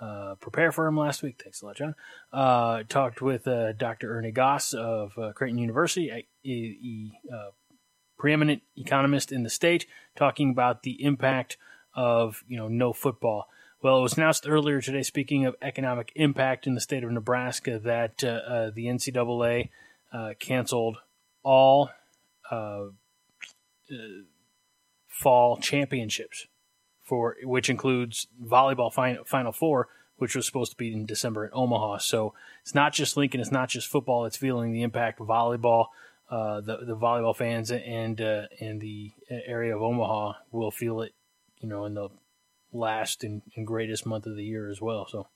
uh, prepare for him last week. Thanks a lot, John. Uh, talked with uh, Dr. Ernie Goss of uh, Creighton University, a, a, uh, preeminent economist in the state, talking about the impact of you know no football. Well, it was announced earlier today, speaking of economic impact in the state of Nebraska, that the NCAA canceled all uh, uh, fall championships, for which includes volleyball final, final four, which was supposed to be in December in Omaha. So it's not just Lincoln, it's not just football; it's feeling the impact of volleyball. Uh, the the volleyball fans and uh, and the area of Omaha will feel it, you know, in the last and, and greatest month of the year as well. So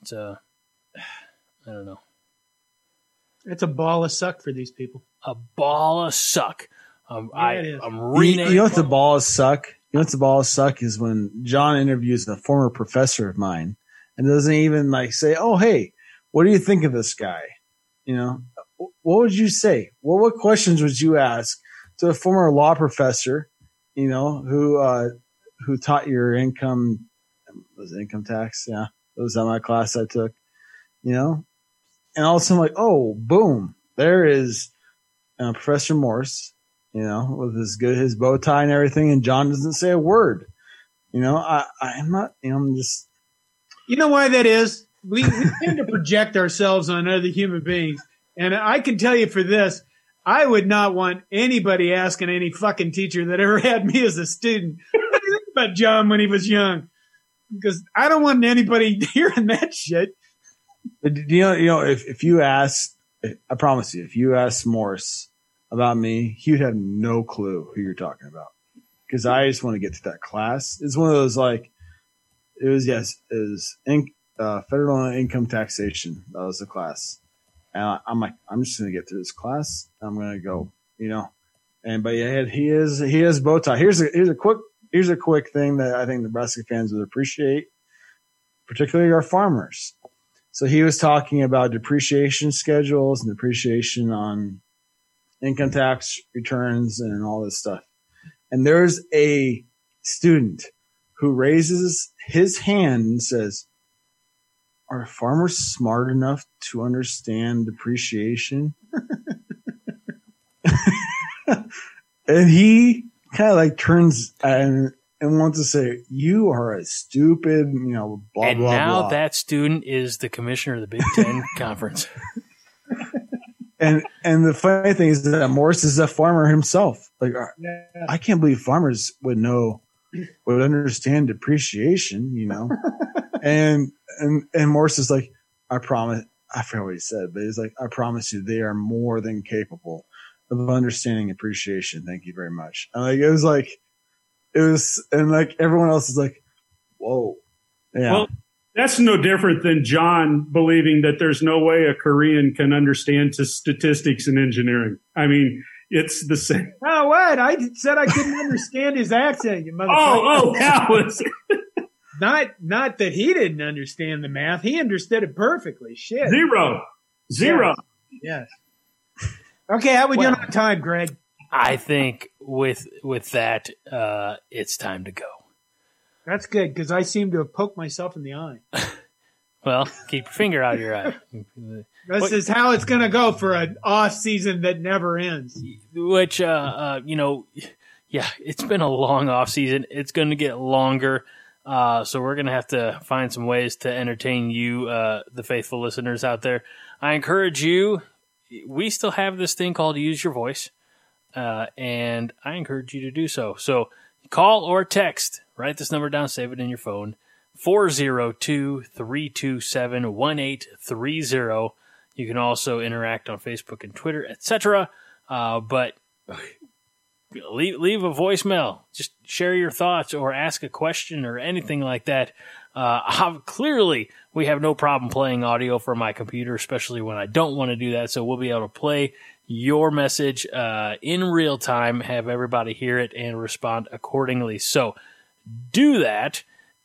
it's uh, I don't know, It's a ball of suck for these people. a ball of suck. Um, Yeah, I it is. I'm You, renaming. you know what the balls suck? You know what the balls suck is when John interviews a former professor of mine and doesn't even like say, "Oh, hey, what do you think of this guy?" You know, what would you say? Well, what questions would you ask to a former law professor? You know, who uh, who taught your income was it income tax? Yeah, that was that my class I took. You know, and all of a sudden, like, oh, boom, there is uh, Professor Morse you know, with his good his bow tie and everything, and John doesn't say a word. You know, I I'm not. You know, I'm just. You know why that is? We, we tend to project ourselves on other human beings. And I can tell you for this, I would not want anybody asking any fucking teacher that ever had me as a student, about John when he was young? Because I don't want anybody hearing that shit. But you know, you know, if if you ask, I promise you, if you ask Morse about me, he would have no clue who you're talking about. Because I just want to get to that class. It's one of those like, it was yes, it was in, uh, federal income taxation. That was the class, and I, I'm like, I'm just gonna get through this class. I'm gonna go, you know. And but yeah, he is he is bow tie. Here's a here's a quick here's a quick thing that I think Nebraska fans would appreciate, particularly our farmers. So he was talking about depreciation schedules and depreciation on income tax returns and all this stuff. And there's a student who raises his hand and says, Are farmers smart enough to understand depreciation? and he kind of like turns and and wants to say, "You are a stupid," you know, blah and blah now blah. that student is the commissioner of the Big Ten Conference. and and the funny thing is that Morris is a farmer himself. Like Yeah. I can't believe farmers would know would understand depreciation, you know. and and and Morris is like, I promise. I forget what he said, but he's like, I promise you, they are more than capable of understanding appreciation. Thank you very much. And like it was like, it was, and like everyone else is like, whoa, yeah. Well, that's no different than John believing that there's no way a Korean can understand to statistics and engineering. I mean, it's the same. Oh, what? I said I couldn't understand his accent, you motherfucker. Oh, oh, that was. Not, not that he didn't understand the math. He understood it perfectly. Shit. Zero. Zero. Yes. Okay, how we doing Well- on time, Greg? I think with with that, uh, it's time to go. That's good because I seem to have poked myself in the eye. Well, keep your finger out of your eye. This What- is how it's going to go for an off season that never ends. Which, uh, uh, you know, yeah, it's been a long off season. It's going to get longer. Uh, so we're going to have to find some ways to entertain you, uh, the faithful listeners out there. I encourage you. We still have this thing called Use Your Voice, uh, and I encourage you to do so. So call or text. Write this number down. Save it in your phone. 402-327-1830. You can also interact on Facebook and Twitter, etc. Uh, but leave leave a voicemail. Just share your thoughts or ask a question or anything like that. Uh, clearly, we have no problem playing audio from my computer, especially when I don't want to do that. So we'll be able to play your message uh, in real time, have everybody hear it, and respond accordingly. So do that.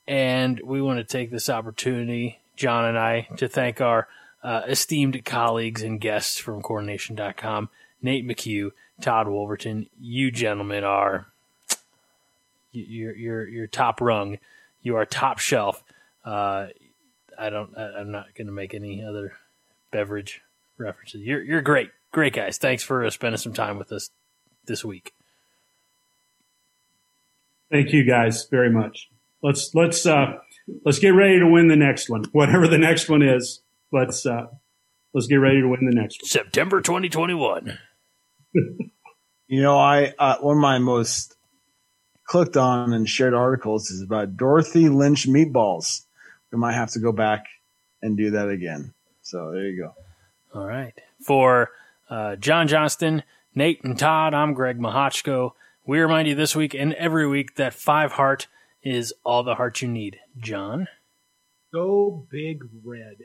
And we want to take this opportunity, John and I, to thank our uh, esteemed colleagues and guests from cornnation.com, Nate McHugh, Todd Wolverton. You gentlemen are you're you're you're top rung. You are top shelf. Uh, I don't. I, I'm not going to make any other beverage references. You're you're great, great guys. Thanks for uh, spending some time with us this week. Thank you guys very much. Let's let's uh, let's get ready to win the next one, whatever the next one is. Let's uh, let's get ready to win the next one. September 2021. You know, I uh, one of my most clicked on and shared articles is about Dorothy Lynch meatballs. We might have to go back and do that again. So there you go. All right. For uh, John Johnston, Nate, and Todd, I'm Greg Mahochko. We remind you this week and every week that five heart is all the heart you need. John. Go big red.